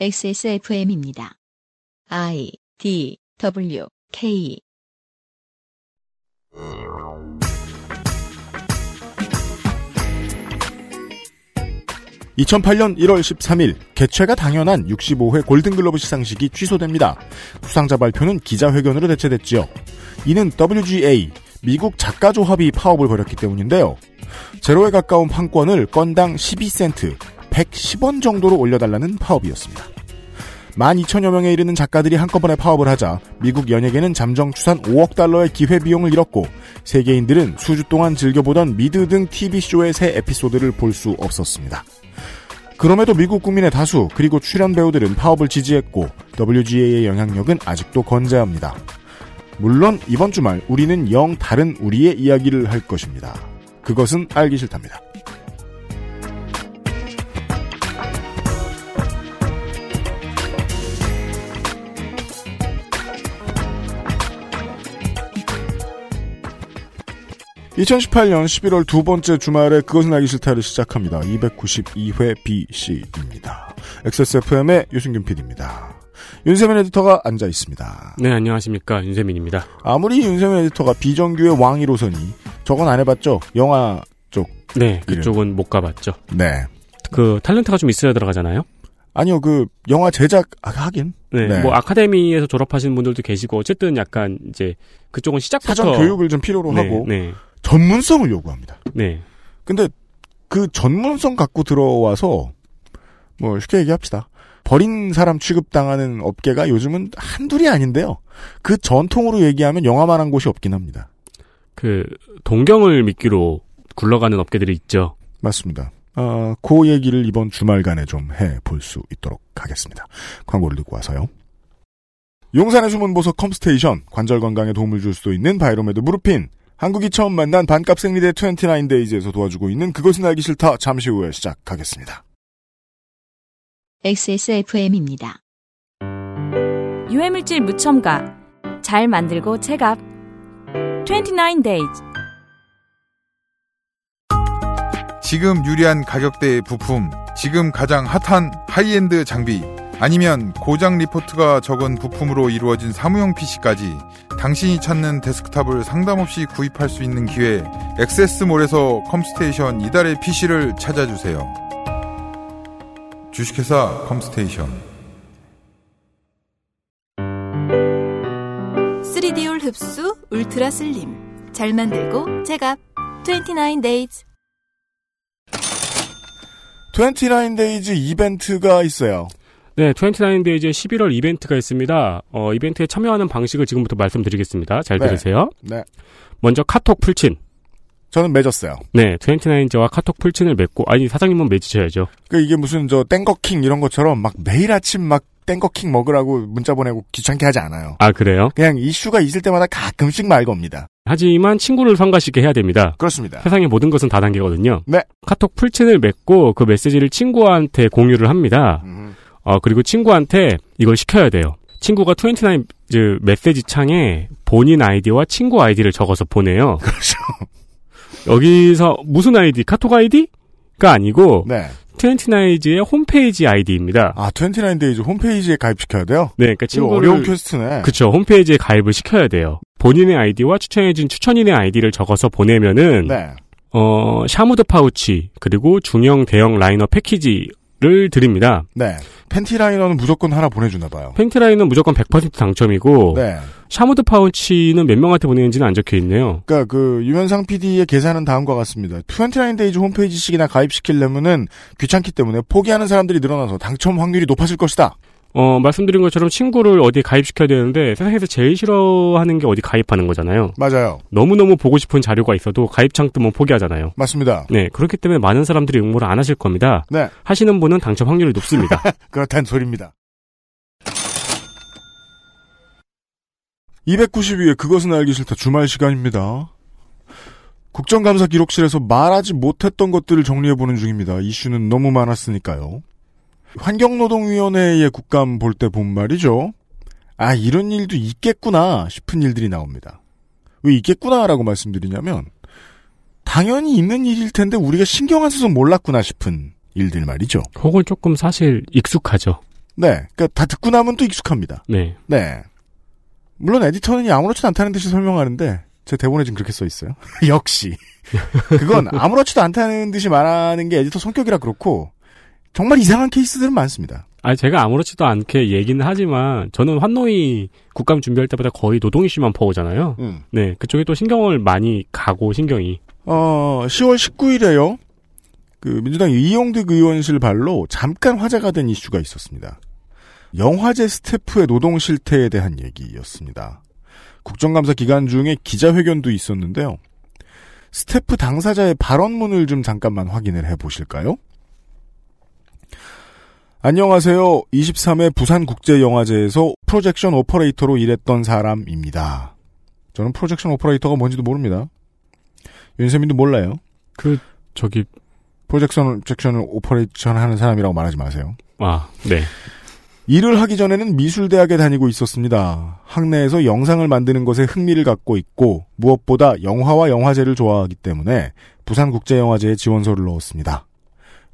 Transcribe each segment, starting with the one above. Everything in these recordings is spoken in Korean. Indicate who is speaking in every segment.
Speaker 1: XSFM입니다. I D W K
Speaker 2: 2008년 1월 13일 개최가 당연한 65회 골든글러브 시상식이 취소됩니다. 수상자 발표는 기자회견으로 대체됐지요. 이는 WGA 미국 작가조합이 파업을 벌였기 때문인데요. 제로에 가까운 판권을 건당 12센트, 110원 정도로 올려달라는 파업이었습니다. 12,000여 명에 이르는 작가들이 한꺼번에 파업을 하자 미국 연예계는 잠정 추산 5억 달러의 기회비용을 잃었고 세계인들은 수주 동안 즐겨보던 미드 등 TV쇼의 새 에피소드를 볼 수 없었습니다. 그럼에도 미국 국민의 다수 그리고 출연 배우들은 파업을 지지했고 WGA의 영향력은 아직도 건재합니다. 물론 이번 주말 우리는 영 다른 우리의 이야기를 할 것입니다. 그것은 알기 싫답니다. 2018년 11월 두 번째 주말에 그것은 알기 싫다를 시작합니다. 292회 BC입니다. XSFM의 유승균 PD입니다. 윤세민 에디터가 앉아 있습니다.
Speaker 3: 네, 안녕하십니까. 윤세민입니다.
Speaker 2: 아무리 윤세민 에디터가 비정규의 왕이로서니 저건 안 해봤죠? 영화 쪽.
Speaker 3: 네, 그쪽은 못 가봤죠.
Speaker 2: 네.
Speaker 3: 그 탤런트가 좀 있어야 들어가잖아요.
Speaker 2: 아니요, 그 영화 제작 아, 하긴.
Speaker 3: 네,
Speaker 2: 네.
Speaker 3: 뭐 아카데미에서 졸업하신 분들도 계시고 어쨌든 약간 이제 그쪽은 시작부터
Speaker 2: 사전 교육을 좀 필요로
Speaker 3: 네,
Speaker 2: 하고
Speaker 3: 네,
Speaker 2: 전문성을 요구합니다.
Speaker 3: 네.
Speaker 2: 근데 그 전문성 갖고 들어와서 뭐 쉽게 얘기합시다. 버린 사람 취급당하는 업계가 요즘은 한둘이 아닌데요. 그 전통으로 얘기하면 영화만 한 곳이 없긴 합니다.
Speaker 3: 그 동경을 미끼로 굴러가는 업계들이 있죠.
Speaker 2: 맞습니다. 어, 그 얘기를 이번 주말간에 좀 해 볼 수 있도록 하겠습니다. 광고를 듣고 와서요. 용산의 숨은 보석 컴스테이션, 관절 건강에 도움을 줄수 있는 바이로메드 무르핀, 한국이 처음 만난 반값 생리대 29데이즈에서 도와주고 있는 그것은 알기 싫다 잠시 후에 시작하겠습니다.
Speaker 1: XSFM입니다.
Speaker 4: 유해물질 무첨가 잘 만들고 제값 29 days
Speaker 5: 지금 유리한 가격대의 부품, 지금 가장 핫한 하이엔드 장비, 아니면 고장 리포트가 적은 부품으로 이루어진 사무용 PC까지 당신이 찾는 데스크탑을 상담 없이 구입할 수 있는 기회, XS몰에서 컴스테이션 이달의 PC를 찾아주세요. 주식회사 컴스테이션
Speaker 4: 3D all 흡수 ultra slim 잘 만들고 제값 29 days
Speaker 2: 29데이즈 이벤트가 있어요.
Speaker 3: 네, 29데이즈의 11월 이벤트가 있습니다. 어, 이벤트에 참여하는 방식을 지금부터 말씀드리겠습니다. 잘
Speaker 2: 네.
Speaker 3: 들으세요.
Speaker 2: 네.
Speaker 3: 먼저 카톡 풀친.
Speaker 2: 저는 맺었어요.
Speaker 3: 네, 29데이즈와 카톡 풀친을 맺고 아니 사장님은 맺으셔야죠.
Speaker 2: 그 이게 무슨 저 땡거킹 이런 것처럼 막 매일 아침 막 땡거킹 먹으라고 문자 보내고 귀찮게 하지 않아요.
Speaker 3: 아, 그래요?
Speaker 2: 그냥 이슈가 있을 때마다 가끔씩 말 겁니다.
Speaker 3: 하지만 친구를 성가시게 해야 됩니다.
Speaker 2: 그렇습니다.
Speaker 3: 세상의 모든 것은 다단계거든요.
Speaker 2: 네.
Speaker 3: 카톡 플친을 맺고 그 메시지를 친구한테 공유를 합니다.
Speaker 2: 음,
Speaker 3: 어, 그리고 친구한테 이걸 시켜야 돼요. 친구가 29그 메시지 창에 본인 아이디와 친구 아이디를 적어서 보내요.
Speaker 2: 그렇죠.
Speaker 3: 여기서 무슨 아이디? 카톡 아이디가 아니고
Speaker 2: 네.
Speaker 3: 29의 홈페이지 아이디입니다.
Speaker 2: 아, 29데이즈 홈페이지에 가입시켜야 돼요?
Speaker 3: 네, 그러니까 친구를
Speaker 2: 어려운 quest네.
Speaker 3: 그쵸 홈페이지에 가입을 시켜야 돼요. 본인의 아이디와 추천해준 추천인의 아이디를 적어서 보내면은
Speaker 2: 네.
Speaker 3: 어 샤무드 파우치 그리고 중형 대형 라이너 패키지 를 드립니다.
Speaker 2: 네. 팬티 라이너는 무조건 하나 보내주나 봐요.
Speaker 3: 팬티 라이너는 무조건 100% 당첨이고
Speaker 2: 네.
Speaker 3: 샤무드 파우치는 몇 명한테 보내는지는 안 적혀 있네요.
Speaker 2: 그러니까 그 유면상 PD의 계산은 다음과 같습니다. 29데이즈 홈페이지씩이나 가입시키려면은 귀찮기 때문에 포기하는 사람들이 늘어나서 당첨 확률이 높아질 것이다.
Speaker 3: 어 말씀드린 것처럼 친구를 어디에 가입시켜야 되는데 세상에서 제일 싫어하는 게 어디 가입하는 거잖아요.
Speaker 2: 맞아요.
Speaker 3: 너무너무 보고 싶은 자료가 있어도 가입창 뜨면 포기하잖아요.
Speaker 2: 맞습니다.
Speaker 3: 네, 그렇기 때문에 많은 사람들이 응모를 안 하실 겁니다.
Speaker 2: 네.
Speaker 3: 하시는 분은 당첨 확률이 높습니다.
Speaker 2: 그렇다는 소리입니다. 292회 그것은 알기 싫다 주말 시간입니다. 국정감사 기록실에서 말하지 못했던 것들을 정리해보는 중입니다. 이슈는 너무 많았으니까요. 환경노동위원회의 국감 볼 때 본 말이죠. 아, 이런 일도 있겠구나 싶은 일들이 나옵니다. 왜 있겠구나라고 말씀드리냐면, 당연히 있는 일일 텐데 우리가 신경 안 써서 몰랐구나 싶은 일들 말이죠.
Speaker 3: 혹은 조금 사실 익숙하죠.
Speaker 2: 네. 그니까 다 듣고 나면 또 익숙합니다.
Speaker 3: 네.
Speaker 2: 네. 물론 에디터는 아무렇지도 않다는 듯이 설명하는데 제 대본에 지금 그렇게 써 있어요. 역시. 그건 아무렇지도 않다는 듯이 말하는 게 에디터 성격이라 그렇고 정말 이상한 케이스들은 많습니다.
Speaker 3: 아 제가 아무렇지도 않게 얘기는 하지만 저는 환노이 국감 준비할 때보다 거의 노동 이슈만 퍼오잖아요.
Speaker 2: 음.
Speaker 3: 네, 그쪽에 또 신경을 많이 가고 신경이.
Speaker 2: 어, 10월 19일에요. 그 민주당 이용득 의원실 발로 잠깐 화제가 된 이슈가 있었습니다. 영화제 스태프의 노동 실태에 대한 얘기였습니다. 국정감사 기간 중에 기자회견도 있었는데요. 스태프 당사자의 발언문을 좀 잠깐만 확인을 해 보실까요? 안녕하세요. 23회 부산국제영화제에서 projection operator로 일했던 사람입니다. 저는 projection operator가 뭔지도 모릅니다. 윤세민도 몰라요.
Speaker 3: 그 저기
Speaker 2: projection, projection을 operation 하는 사람이라고 말하지 마세요.
Speaker 3: 아, 네.
Speaker 2: 일을 하기 전에는 미술대학에 다니고 있었습니다. 학내에서 영상을 만드는 것에 흥미를 갖고 있고 무엇보다 영화와 영화제를 좋아하기 때문에 부산국제영화제에 지원서를 넣었습니다.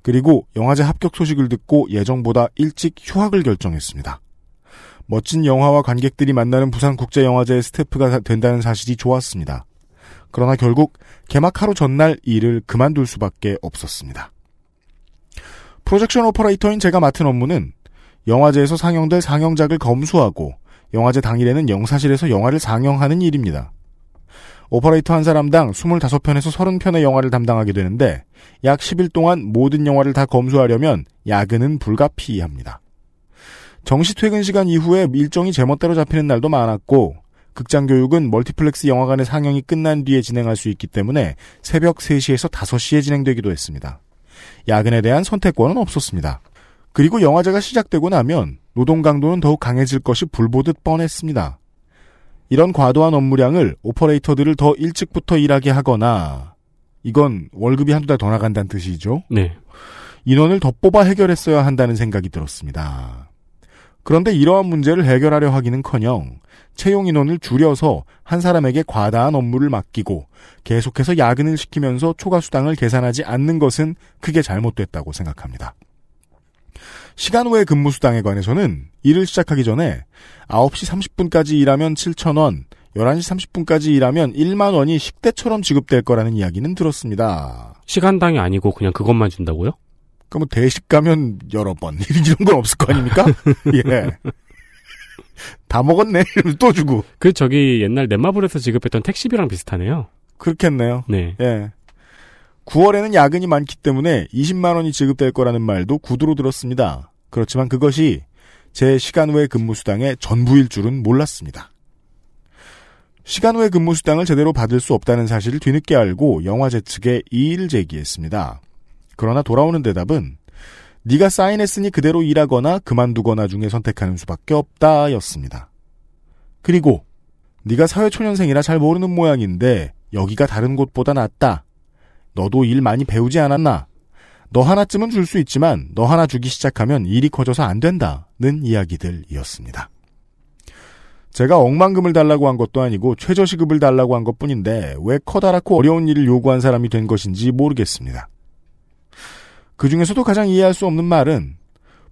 Speaker 2: 그리고 영화제 합격 소식을 듣고 예정보다 일찍 휴학을 결정했습니다. 멋진 영화와 관객들이 만나는 부산국제영화제 스태프가 된다는 사실이 좋았습니다. 그러나 결국 개막 하루 전날 일을 그만둘 수밖에 없었습니다. projection operator인 제가 맡은 업무는 영화제에서 상영될 상영작을 검수하고 영화제 당일에는 영사실에서 영화를 상영하는 일입니다. operator 한 사람당 25편에서 30편의 영화를 담당하게 되는데 약 10일 동안 모든 영화를 다 검수하려면 야근은 불가피합니다. 정시 퇴근 시간 이후에 일정이 제멋대로 잡히는 날도 많았고 극장 교육은 멀티플렉스 영화관의 상영이 끝난 뒤에 진행할 수 있기 때문에 새벽 3시에서 5시에 진행되기도 했습니다. 야근에 대한 선택권은 없었습니다. 그리고 영화제가 시작되고 나면 노동 강도는 더욱 강해질 것이 불보듯 뻔했습니다. 이런 과도한 업무량을 operator들을 더 일찍부터 일하게 하거나 이건 월급이 한두 달 더 나간다는 뜻이죠.
Speaker 3: 네.
Speaker 2: 인원을 더 뽑아 해결했어야 한다는 생각이 들었습니다. 그런데 이러한 문제를 해결하려 하기는커녕 채용 인원을 줄여서 한 사람에게 과다한 업무를 맡기고 계속해서 야근을 시키면서 초과 수당을 계산하지 않는 것은 크게 잘못됐다고 생각합니다. 시간 외 근무 수당에 관해서는 일을 시작하기 전에 9시 30분까지 일하면 7,000원, 11시 30분까지 일하면 1만 원이 식대처럼 지급될 거라는 이야기는 들었습니다.
Speaker 3: 시간당이 아니고 그냥 그것만 준다고요?
Speaker 2: 그럼 뭐 대식 가면 여러 번 이런 건 없을 거 아닙니까? 예. 다 먹었네. 또 주고.
Speaker 3: 그 저기 옛날 넷마블에서 지급했던 택시비랑 비슷하네요.
Speaker 2: 그렇겠네요.
Speaker 3: 네.
Speaker 2: 예. 9월에는 야근이 많기 때문에 20만 원이 지급될 거라는 말도 구두로 들었습니다. 그렇지만 그것이 제 시간 외 근무 수당의 전부일 줄은 몰랐습니다. 시간 외 근무 수당을 제대로 받을 수 없다는 사실을 뒤늦게 알고 영화제 측에 이의를 제기했습니다. 그러나 돌아오는 대답은 네가 사인했으니 그대로 일하거나 그만두거나 중에 선택하는 수밖에 없다였습니다. 그리고 네가 사회초년생이라 잘 모르는 모양인데 여기가 다른 곳보다 낫다. 너도 일 많이 배우지 않았나? 너 하나쯤은 줄 수 있지만 너 하나 주기 시작하면 일이 커져서 안 된다는 이야기들이었습니다. 제가 억만금을 달라고 한 것도 아니고 최저시급을 달라고 한 것뿐인데 왜 커다랗고 어려운 일을 요구한 사람이 된 것인지 모르겠습니다. 그 중에서도 가장 이해할 수 없는 말은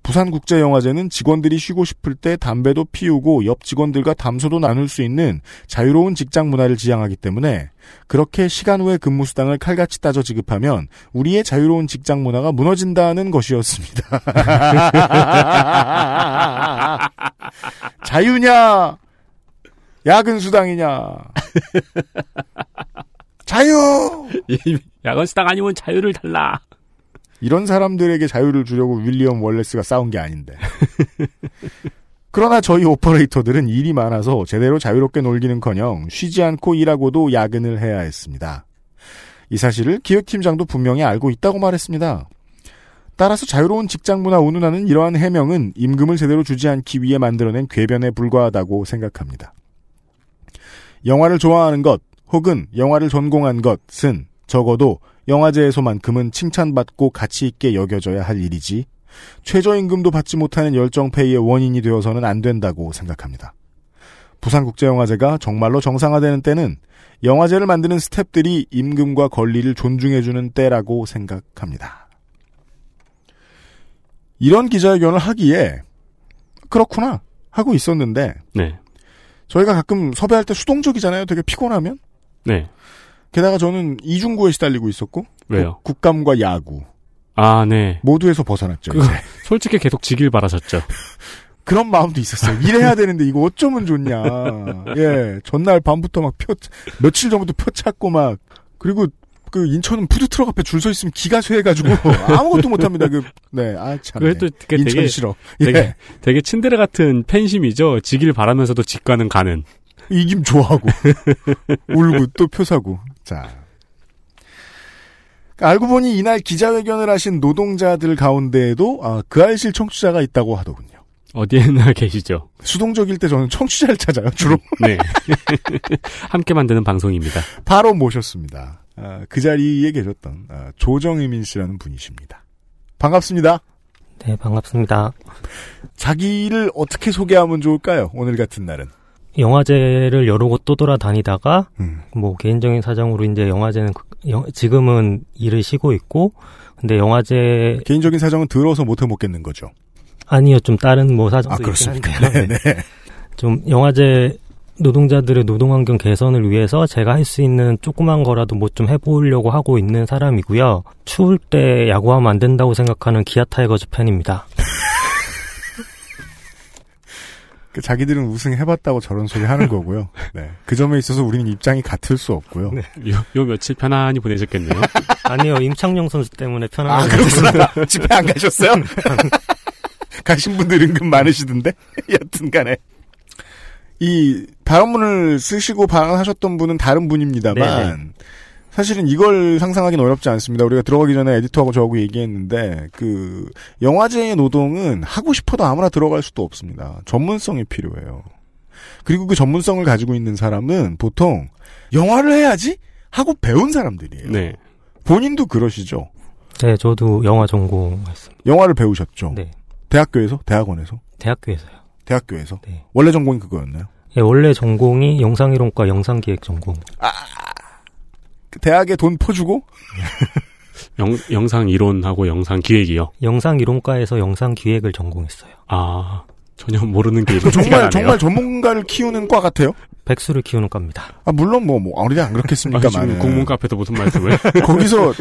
Speaker 2: 부산국제영화제는 직원들이 쉬고 싶을 때 담배도 피우고 옆 직원들과 담소도 나눌 수 있는 자유로운 직장 문화를 지향하기 때문에 그렇게 시간 외 근무 수당을 칼같이 따져 지급하면 우리의 자유로운 직장 문화가 무너진다는 것이었습니다. 자유냐? 야근 수당이냐? 자유!
Speaker 3: 야간 수당 아니면 자유를 달라.
Speaker 2: 이런 사람들에게 자유를 주려고 윌리엄 월레스가 싸운 게 아닌데. 그러나 저희 오퍼레이터들은 일이 많아서 제대로 자유롭게 놀기는커녕 쉬지 않고 일하고도 야근을 해야 했습니다. 이 사실을 기획팀장도 분명히 알고 있다고 말했습니다. 따라서 자유로운 직장 문화 운운하는 이러한 해명은 임금을 제대로 주지 않기 위해 만들어낸 궤변에 불과하다고 생각합니다. 영화를 좋아하는 것 혹은 영화를 전공한 것은 적어도 영화제에서만큼은 칭찬받고 가치 있게 여겨져야 할 일이지 최저임금도 받지 못하는 열정페이의 원인이 되어서는 안 된다고 생각합니다. 부산국제영화제가 정말로 정상화되는 때는 영화제를 만드는 스탭들이 임금과 권리를 존중해주는 때라고 생각합니다. 이런 기자회견을 하기에 그렇구나 하고 있었는데
Speaker 3: 네.
Speaker 2: 저희가 가끔 섭외할 때 수동적이잖아요. 되게 피곤하면.
Speaker 3: 네.
Speaker 2: 게다가 저는 이중구에 시달리고 있었고
Speaker 3: 왜요?
Speaker 2: 국- 국감과 야구
Speaker 3: 아, 네.
Speaker 2: 모두에서 벗어났죠. 이제.
Speaker 3: 솔직히 계속 지길 바라셨죠.
Speaker 2: 그런 마음도 있었어요. 일해야 되는데 이거 어쩌면 좋냐. 예, 전날 밤부터 막 표, 며칠 전부터 표 찾고 막, 그리고 그 인천은 푸드트럭 앞에 줄 서 있으면 기가 쇠해가지고 아무것도 못합니다. 그, 네, 아, 참. 네.
Speaker 3: 또 되게,
Speaker 2: 인천
Speaker 3: 되게,
Speaker 2: 싫어. 예,
Speaker 3: 되게, 되게 친데레 같은 팬심이죠. 지길 바라면서도 직관은 가는.
Speaker 2: 이김 좋아하고, 울고 또 표 사고. 자. 알고 보니 이날 기자회견을 하신 노동자들 가운데에도 아, 그 알실 청취자가 있다고 하더군요.
Speaker 3: 어디에나 계시죠.
Speaker 2: 수동적일 때 저는 청취자를 찾아요, 주로.
Speaker 3: 네. 함께 만드는 방송입니다.
Speaker 2: 바로 모셨습니다. 아, 그 자리에 계셨던 아, 조정의민 씨라는 분이십니다. 반갑습니다.
Speaker 6: 네, 반갑습니다.
Speaker 2: 자기를 어떻게 소개하면 좋을까요? 오늘 같은 날은.
Speaker 6: 영화제를 여러 곳 떠돌아다니다가
Speaker 2: 음.
Speaker 6: 뭐 개인적인 사정으로 이제 영화제는 그- 영- 지금은 일을 쉬고 있고 근데 영화제
Speaker 2: 개인적인 사정은 들어서 못 해 먹겠는 거죠.
Speaker 6: 아니요 좀 다른 뭐 사정도
Speaker 2: 아
Speaker 6: 있긴
Speaker 2: 그렇습니까?
Speaker 6: 한데요.
Speaker 2: 네,
Speaker 6: 네.
Speaker 2: 네.
Speaker 6: 좀 영화제 노동자들의 노동 환경 개선을 위해서 제가 할 수 있는 조그만 거라도 뭐 좀 해보려고 하고 있는 사람이고요. 추울 때 야구하면 안 된다고 생각하는 기아 타이거즈 팬입니다.
Speaker 2: 그 자기들은 우승해봤다고 저런 소리 하는 거고요. 네. 그 점에 있어서 우리는 입장이 같을 수 없고요.
Speaker 6: 네.
Speaker 3: 요, 요 며칠 편안히 보내셨겠네요.
Speaker 6: 아니요 임창용 선수 때문에
Speaker 2: 아,
Speaker 6: 편안하게
Speaker 2: 그렇구나. 집회 안 가셨어요? 가신 분들 은근 많으시던데? 여튼 간에. 이 발언문을 쓰시고 발언하셨던 분은 다른 분입니다만,
Speaker 6: 네네.
Speaker 2: 사실은 이걸 상상하기는 어렵지 않습니다. 우리가 들어가기 전에 에디터하고 저하고 얘기했는데, 그, 영화제의 노동은 하고 싶어도 아무나 들어갈 수도 없습니다. 전문성이 필요해요. 그리고 그 전문성을 가지고 있는 사람은 보통, 영화를 해야지? 하고 배운 사람들이에요.
Speaker 3: 네.
Speaker 2: 본인도 그러시죠?
Speaker 6: 네 저도 영화 전공했습니다.
Speaker 2: 영화를 배우셨죠?
Speaker 6: 네
Speaker 2: 대학교에서? 대학원에서?
Speaker 6: 대학교에서요.
Speaker 2: 대학교에서?
Speaker 6: 네.
Speaker 2: 원래 전공이 그거였나요?
Speaker 6: 예, 원래 전공이 영상이론과 영상기획 전공.
Speaker 2: 그 대학에 돈 퍼주고?
Speaker 3: 영, 영상 이론하고 영상 기획이요.
Speaker 6: 영상 이론과에서 영상 기획을 전공했어요.
Speaker 3: 아, 전혀 모르는 게
Speaker 2: 정말. 정말 전문가를 키우는 과 같아요?
Speaker 6: 백수를 키우는 과입니다.
Speaker 2: 아, 물론 뭐, 뭐, 아무리 안
Speaker 3: 아,
Speaker 2: 그렇겠습니까만.
Speaker 3: 지금 공문 카페도 무슨 말씀을.
Speaker 2: 거기서,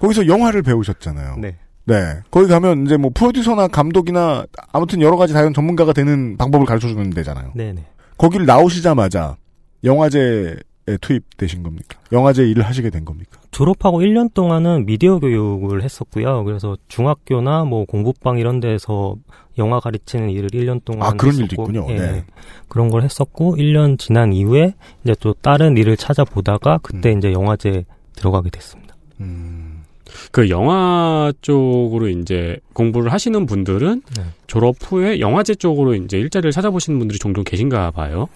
Speaker 2: 거기서 영화를 배우셨잖아요.
Speaker 6: 네.
Speaker 2: 네. 거기 가면 이제 뭐 프로듀서나 감독이나 아무튼 여러 가지 다른 전문가가 되는 방법을 가르쳐 주는 데잖아요.
Speaker 6: 네네.
Speaker 2: 거기를 나오시자마자 영화제에 투입되신 겁니까? 영화제 일을 하시게 된 겁니까?
Speaker 6: 졸업하고 1년 동안은 미디어 교육을 했었고요. 그래서 중학교나 뭐 공부방 이런 데서 영화 가르치는 일을 1년 동안
Speaker 2: 아, 그런 일도
Speaker 6: 했었고,
Speaker 2: 있군요.
Speaker 6: 예,
Speaker 2: 네.
Speaker 6: 그런 걸 했었고 1년 지난 이후에 이제 또 다른 일을 찾아보다가 그때
Speaker 2: 음.
Speaker 6: 이제 영화제 들어가게 됐습니다.
Speaker 2: 음.
Speaker 3: 그 영화 쪽으로 이제 공부를 하시는 분들은
Speaker 6: 네.
Speaker 3: 졸업 후에 영화제 쪽으로 이제 일자리를 찾아보시는 분들이 종종 계신가 봐요.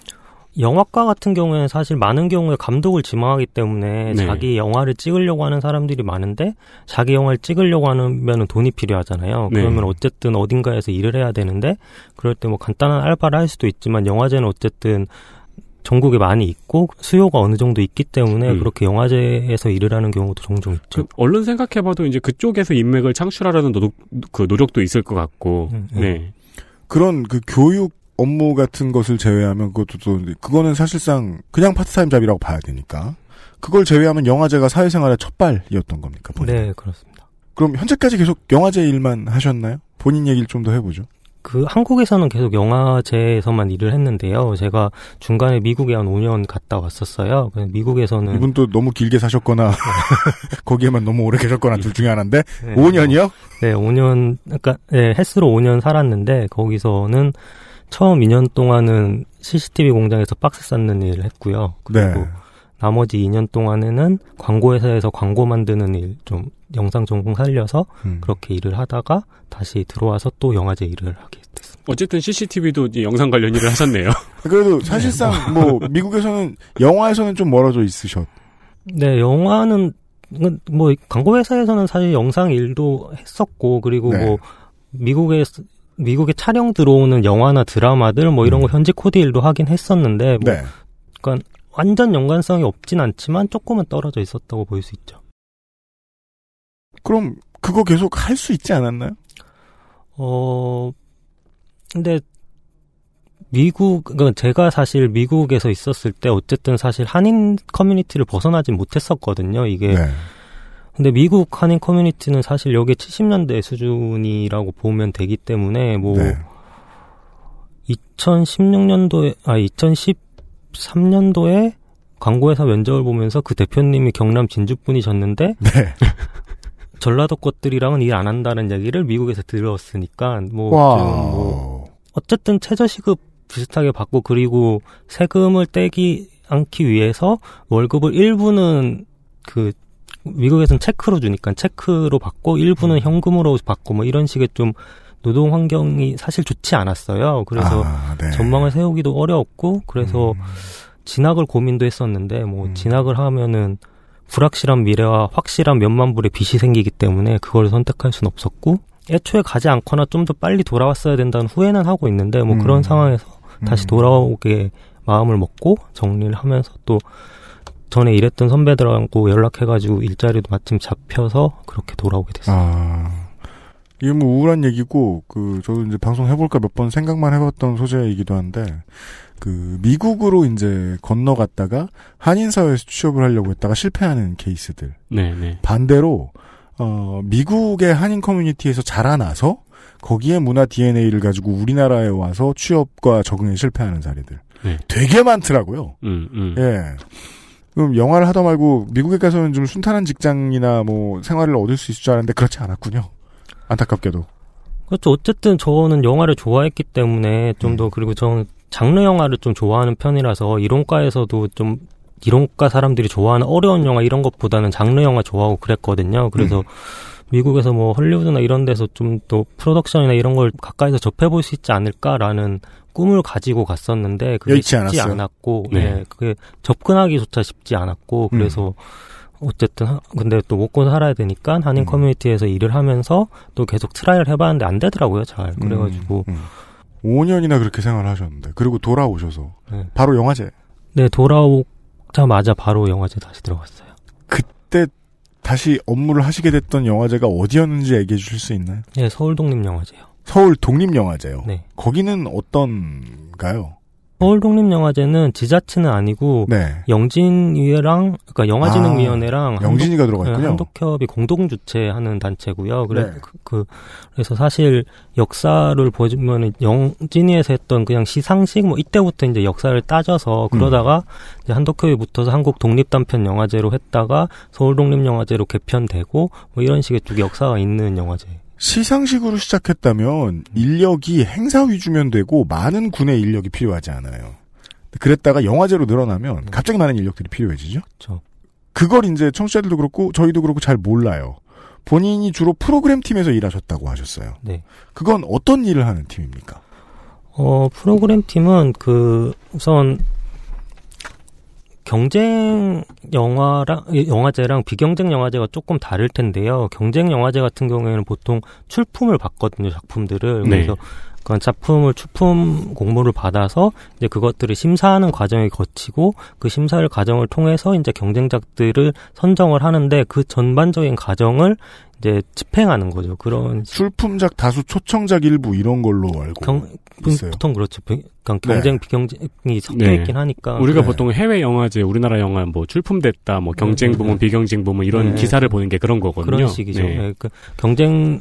Speaker 6: 영화과 같은 경우에는 사실 많은 경우에 감독을 지망하기 때문에
Speaker 3: 네.
Speaker 6: 자기 영화를 찍으려고 하는 사람들이 많은데 자기 영화를 찍으려고 하면 돈이 필요하잖아요.
Speaker 3: 네.
Speaker 6: 그러면 어쨌든 어딘가에서 일을 해야 되는데 그럴 때 뭐 간단한 알바를 할 수도 있지만 영화제는 어쨌든 전국에 많이 있고 수요가 어느 정도 있기 때문에
Speaker 3: 음.
Speaker 6: 그렇게 영화제에서 일을 하는 경우도 종종 있죠.
Speaker 3: 그 얼른 생각해봐도 이제 그쪽에서 인맥을 창출하려는 노력, 그 노력도 있을 것 같고,
Speaker 6: 음, 음.
Speaker 3: 네.
Speaker 2: 그런 그 교육 업무 같은 것을 제외하면 그것도 또 그거는 사실상 그냥 파트타임 잡이라고 봐야 되니까 그걸 제외하면 영화제가 사회생활의 첫 발이었던 겁니까? 본인?
Speaker 6: 네, 그렇습니다.
Speaker 2: 그럼 현재까지 계속 영화제 일만 하셨나요? 본인 얘기를 좀 더 해보죠.
Speaker 6: 그 한국에서는 계속 영화제에서만 일을 했는데요. 제가 중간에 미국에 한 5년 갔다 왔었어요. 미국에서는
Speaker 2: 이분도 너무 길게 사셨거나 거기에만 너무 오래 계셨거나 둘 중에 하나인데
Speaker 6: 네,
Speaker 2: 5년이요?
Speaker 6: 네, 5년, 그러니까 네, 횟수로 5년 살았는데 거기서는 처음 2년 동안은 CCTV 공장에서 박스 쌓는 일을 했고요. 그리고
Speaker 2: 네.
Speaker 6: 나머지 2년 동안에는 광고회사에서 광고 만드는 일, 좀 영상 전공 살려서
Speaker 2: 음.
Speaker 6: 그렇게 일을 하다가 다시 들어와서 또 영화제 일을 하게 됐습니다.
Speaker 3: 어쨌든 CCTV도 영상 관련 일을 하셨네요.
Speaker 2: 그래도 사실상 뭐 미국에서는 영화에서는 좀 멀어져 있으셨.
Speaker 6: 네, 영화는 뭐 광고회사에서는 사실 영상 일도 했었고 그리고
Speaker 2: 네.
Speaker 6: 뭐 미국에 미국에 촬영 들어오는 영화나 드라마들 뭐 이런 거
Speaker 2: 음.
Speaker 6: 현지 코디 일도 하긴 했었는데 뭐
Speaker 2: 네.
Speaker 6: 완전 연관성이 없진 않지만 조금은 떨어져 있었다고 볼 수 있죠.
Speaker 2: 그럼 그거 계속 할 수 있지 않았나요?
Speaker 6: 어 근데 미국, 그러니까 제가 사실 미국에서 있었을 때 어쨌든 사실 한인 커뮤니티를 벗어나지 못했었거든요. 이게.
Speaker 2: 네.
Speaker 6: 근데 미국 한인 커뮤니티는 사실 여기 70년대 수준이라고 보면 되기 때문에 뭐
Speaker 2: 네.
Speaker 6: 2016년도에 아 2013년도에 광고회사 면접을 보면서 그 대표님이 경남 진주분이셨는데
Speaker 2: 네.
Speaker 6: 전라도 것들이랑은 일 안 한다는 얘기를 미국에서 들었으니까 뭐, 뭐 어쨌든 최저시급 비슷하게 받고 그리고 세금을 떼기 않기 위해서 월급을 일부는 그 미국에서는 체크로 주니까 체크로 받고 일부는
Speaker 2: 음.
Speaker 6: 현금으로 받고 뭐 이런 식의 좀 노동 환경이 사실 좋지 않았어요. 그래서
Speaker 2: 아, 네.
Speaker 6: 전망을 세우기도 어려웠고 그래서
Speaker 2: 음.
Speaker 6: 진학을 고민도 했었는데 뭐
Speaker 2: 음.
Speaker 6: 진학을 하면은 불확실한 미래와 확실한 몇만 불의 빚이 생기기 때문에 그걸 선택할 수는 없었고 애초에 가지 않거나 좀 더 빨리 돌아왔어야 된다는 후회는 하고 있는데 뭐
Speaker 2: 음.
Speaker 6: 그런 상황에서 다시
Speaker 2: 음.
Speaker 6: 돌아오게 마음을 먹고 정리를 하면서 또 전에 일했던 선배들하고 연락해가지고 일자리도 마침 잡혀서 그렇게 돌아오게 됐어요.
Speaker 2: 아. 이게 뭐 우울한 얘기고, 그, 저도 이제 방송 해볼까 몇 번 생각만 해봤던 소재이기도 한데, 그, 미국으로 이제 건너갔다가 한인 사회에서 취업을 하려고 했다가 실패하는 케이스들.
Speaker 3: 네, 네.
Speaker 2: 반대로, 어, 미국의 한인 커뮤니티에서 자라나서 거기에 문화 DNA를 가지고 우리나라에 와서 취업과 적응에 실패하는 사례들.
Speaker 3: 네.
Speaker 2: 되게 많더라고요.
Speaker 3: 음, 음.
Speaker 2: 예. 그럼 영화를 하다 말고 미국에 가서는 좀 순탄한 직장이나 뭐 생활을 얻을 수 있을 줄 알았는데 그렇지 않았군요. 안타깝게도.
Speaker 6: 그렇죠. 어쨌든 저는 영화를 좋아했기 때문에 좀
Speaker 2: 음.
Speaker 6: 더 그리고 저는 장르 영화를 좀 좋아하는 편이라서 이론과에서도 좀 이론과 사람들이 좋아하는 어려운 영화 이런 것보다는 장르 영화 좋아하고 그랬거든요. 그래서
Speaker 2: 음.
Speaker 6: 미국에서 뭐 헐리우드나 이런 데서 좀 또 프로덕션이나 이런 걸 가까이서 접해볼 수 있지 않을까라는 꿈을 가지고 갔었는데 그게
Speaker 2: 여의치
Speaker 6: 쉽지
Speaker 2: 않았어요.
Speaker 6: 않았고
Speaker 3: 네.
Speaker 6: 네, 그게 접근하기조차 쉽지 않았고
Speaker 2: 음.
Speaker 6: 그래서 어쨌든 하- 근데 또 먹고 살아야 되니까 한인
Speaker 2: 음.
Speaker 6: 커뮤니티에서 일을 하면서 또 계속 try를 해봤는데 안 되더라고요 잘 그래가지고
Speaker 2: 음, 음. 5년이나 그렇게 생활을 하셨는데 그리고 돌아오셔서
Speaker 6: 네.
Speaker 2: 바로 영화제.
Speaker 6: 네 돌아오자마자 바로 영화제 다시 들어갔어요.
Speaker 2: 그때 다시 업무를 하시게 됐던 영화제가 어디였는지 얘기해 주실 수 있나요?
Speaker 6: 네 서울 독립 영화제요.
Speaker 2: 서울 독립영화제요.
Speaker 6: 네
Speaker 2: 거기는 어떤가요?
Speaker 6: 서울 독립영화제는 지자체는 아니고
Speaker 2: 네.
Speaker 6: 영진위회랑 그러니까 영화진흥위원회랑
Speaker 2: 영진이가
Speaker 6: 한독,
Speaker 2: 들어가
Speaker 6: 네,
Speaker 2: 있군요.
Speaker 6: 한독협이 공동 주최하는 단체고요. 그래
Speaker 2: 네.
Speaker 6: 그, 그- 그래서 사실 역사를 보면 영진위에서 했던 그냥 시상식 뭐 이때부터 이제 역사를 따져서
Speaker 2: 음.
Speaker 6: 그러다가 이제 한독협이 붙어서 한국 독립 단편 영화제로 했다가 서울 독립 영화제로 개편되고 뭐 이런 식의 쭉 역사가 있는 영화제.
Speaker 2: 시상식으로 시작했다면 인력이 행사 위주면 되고 많은 군의 인력이 필요하지 않아요. 그랬다가 영화제로 늘어나면 갑자기 많은 인력들이 필요해지죠.
Speaker 6: 그렇죠.
Speaker 2: 그걸 이제 청취자들도 그렇고 저희도 그렇고 잘 몰라요. 본인이 주로 프로그램 팀에서 일하셨다고 하셨어요.
Speaker 6: 네.
Speaker 2: 그건 어떤 일을 하는 팀입니까?
Speaker 6: 어, 프로그램 팀은 그 우선 경쟁 영화랑 영화제랑 비경쟁 영화제가 조금 다를 텐데요. 경쟁 영화제 같은 경우에는 보통 출품을 받거든요, 작품들을.
Speaker 3: 네.
Speaker 6: 그래서 그 작품을 출품 공모를 받아서 이제 그것들을 심사하는 과정을 거치고 그 심사를 과정을 통해서 이제 경쟁작들을 선정을 하는데 그 전반적인 과정을 이제 집행하는 거죠. 그런 식-
Speaker 2: 출품작 다수 초청작 일부 이런 걸로 알고
Speaker 6: 경,
Speaker 2: 있어요.
Speaker 6: 보통 그렇죠. 비- 그러니까 경쟁
Speaker 2: 네.
Speaker 6: 비경쟁이 섞여
Speaker 3: 네.
Speaker 6: 있긴 하니까.
Speaker 3: 우리가
Speaker 2: 네.
Speaker 3: 보통 해외 영화제, 우리나라 영화 뭐 출품됐다, 뭐 경쟁
Speaker 6: 네,
Speaker 3: 부문,
Speaker 6: 네.
Speaker 3: 비경쟁 부문 이런
Speaker 2: 네.
Speaker 3: 기사를 보는 게 그런 거거든요.
Speaker 6: 그런 식이죠.
Speaker 3: 네.
Speaker 6: 네, 그 경쟁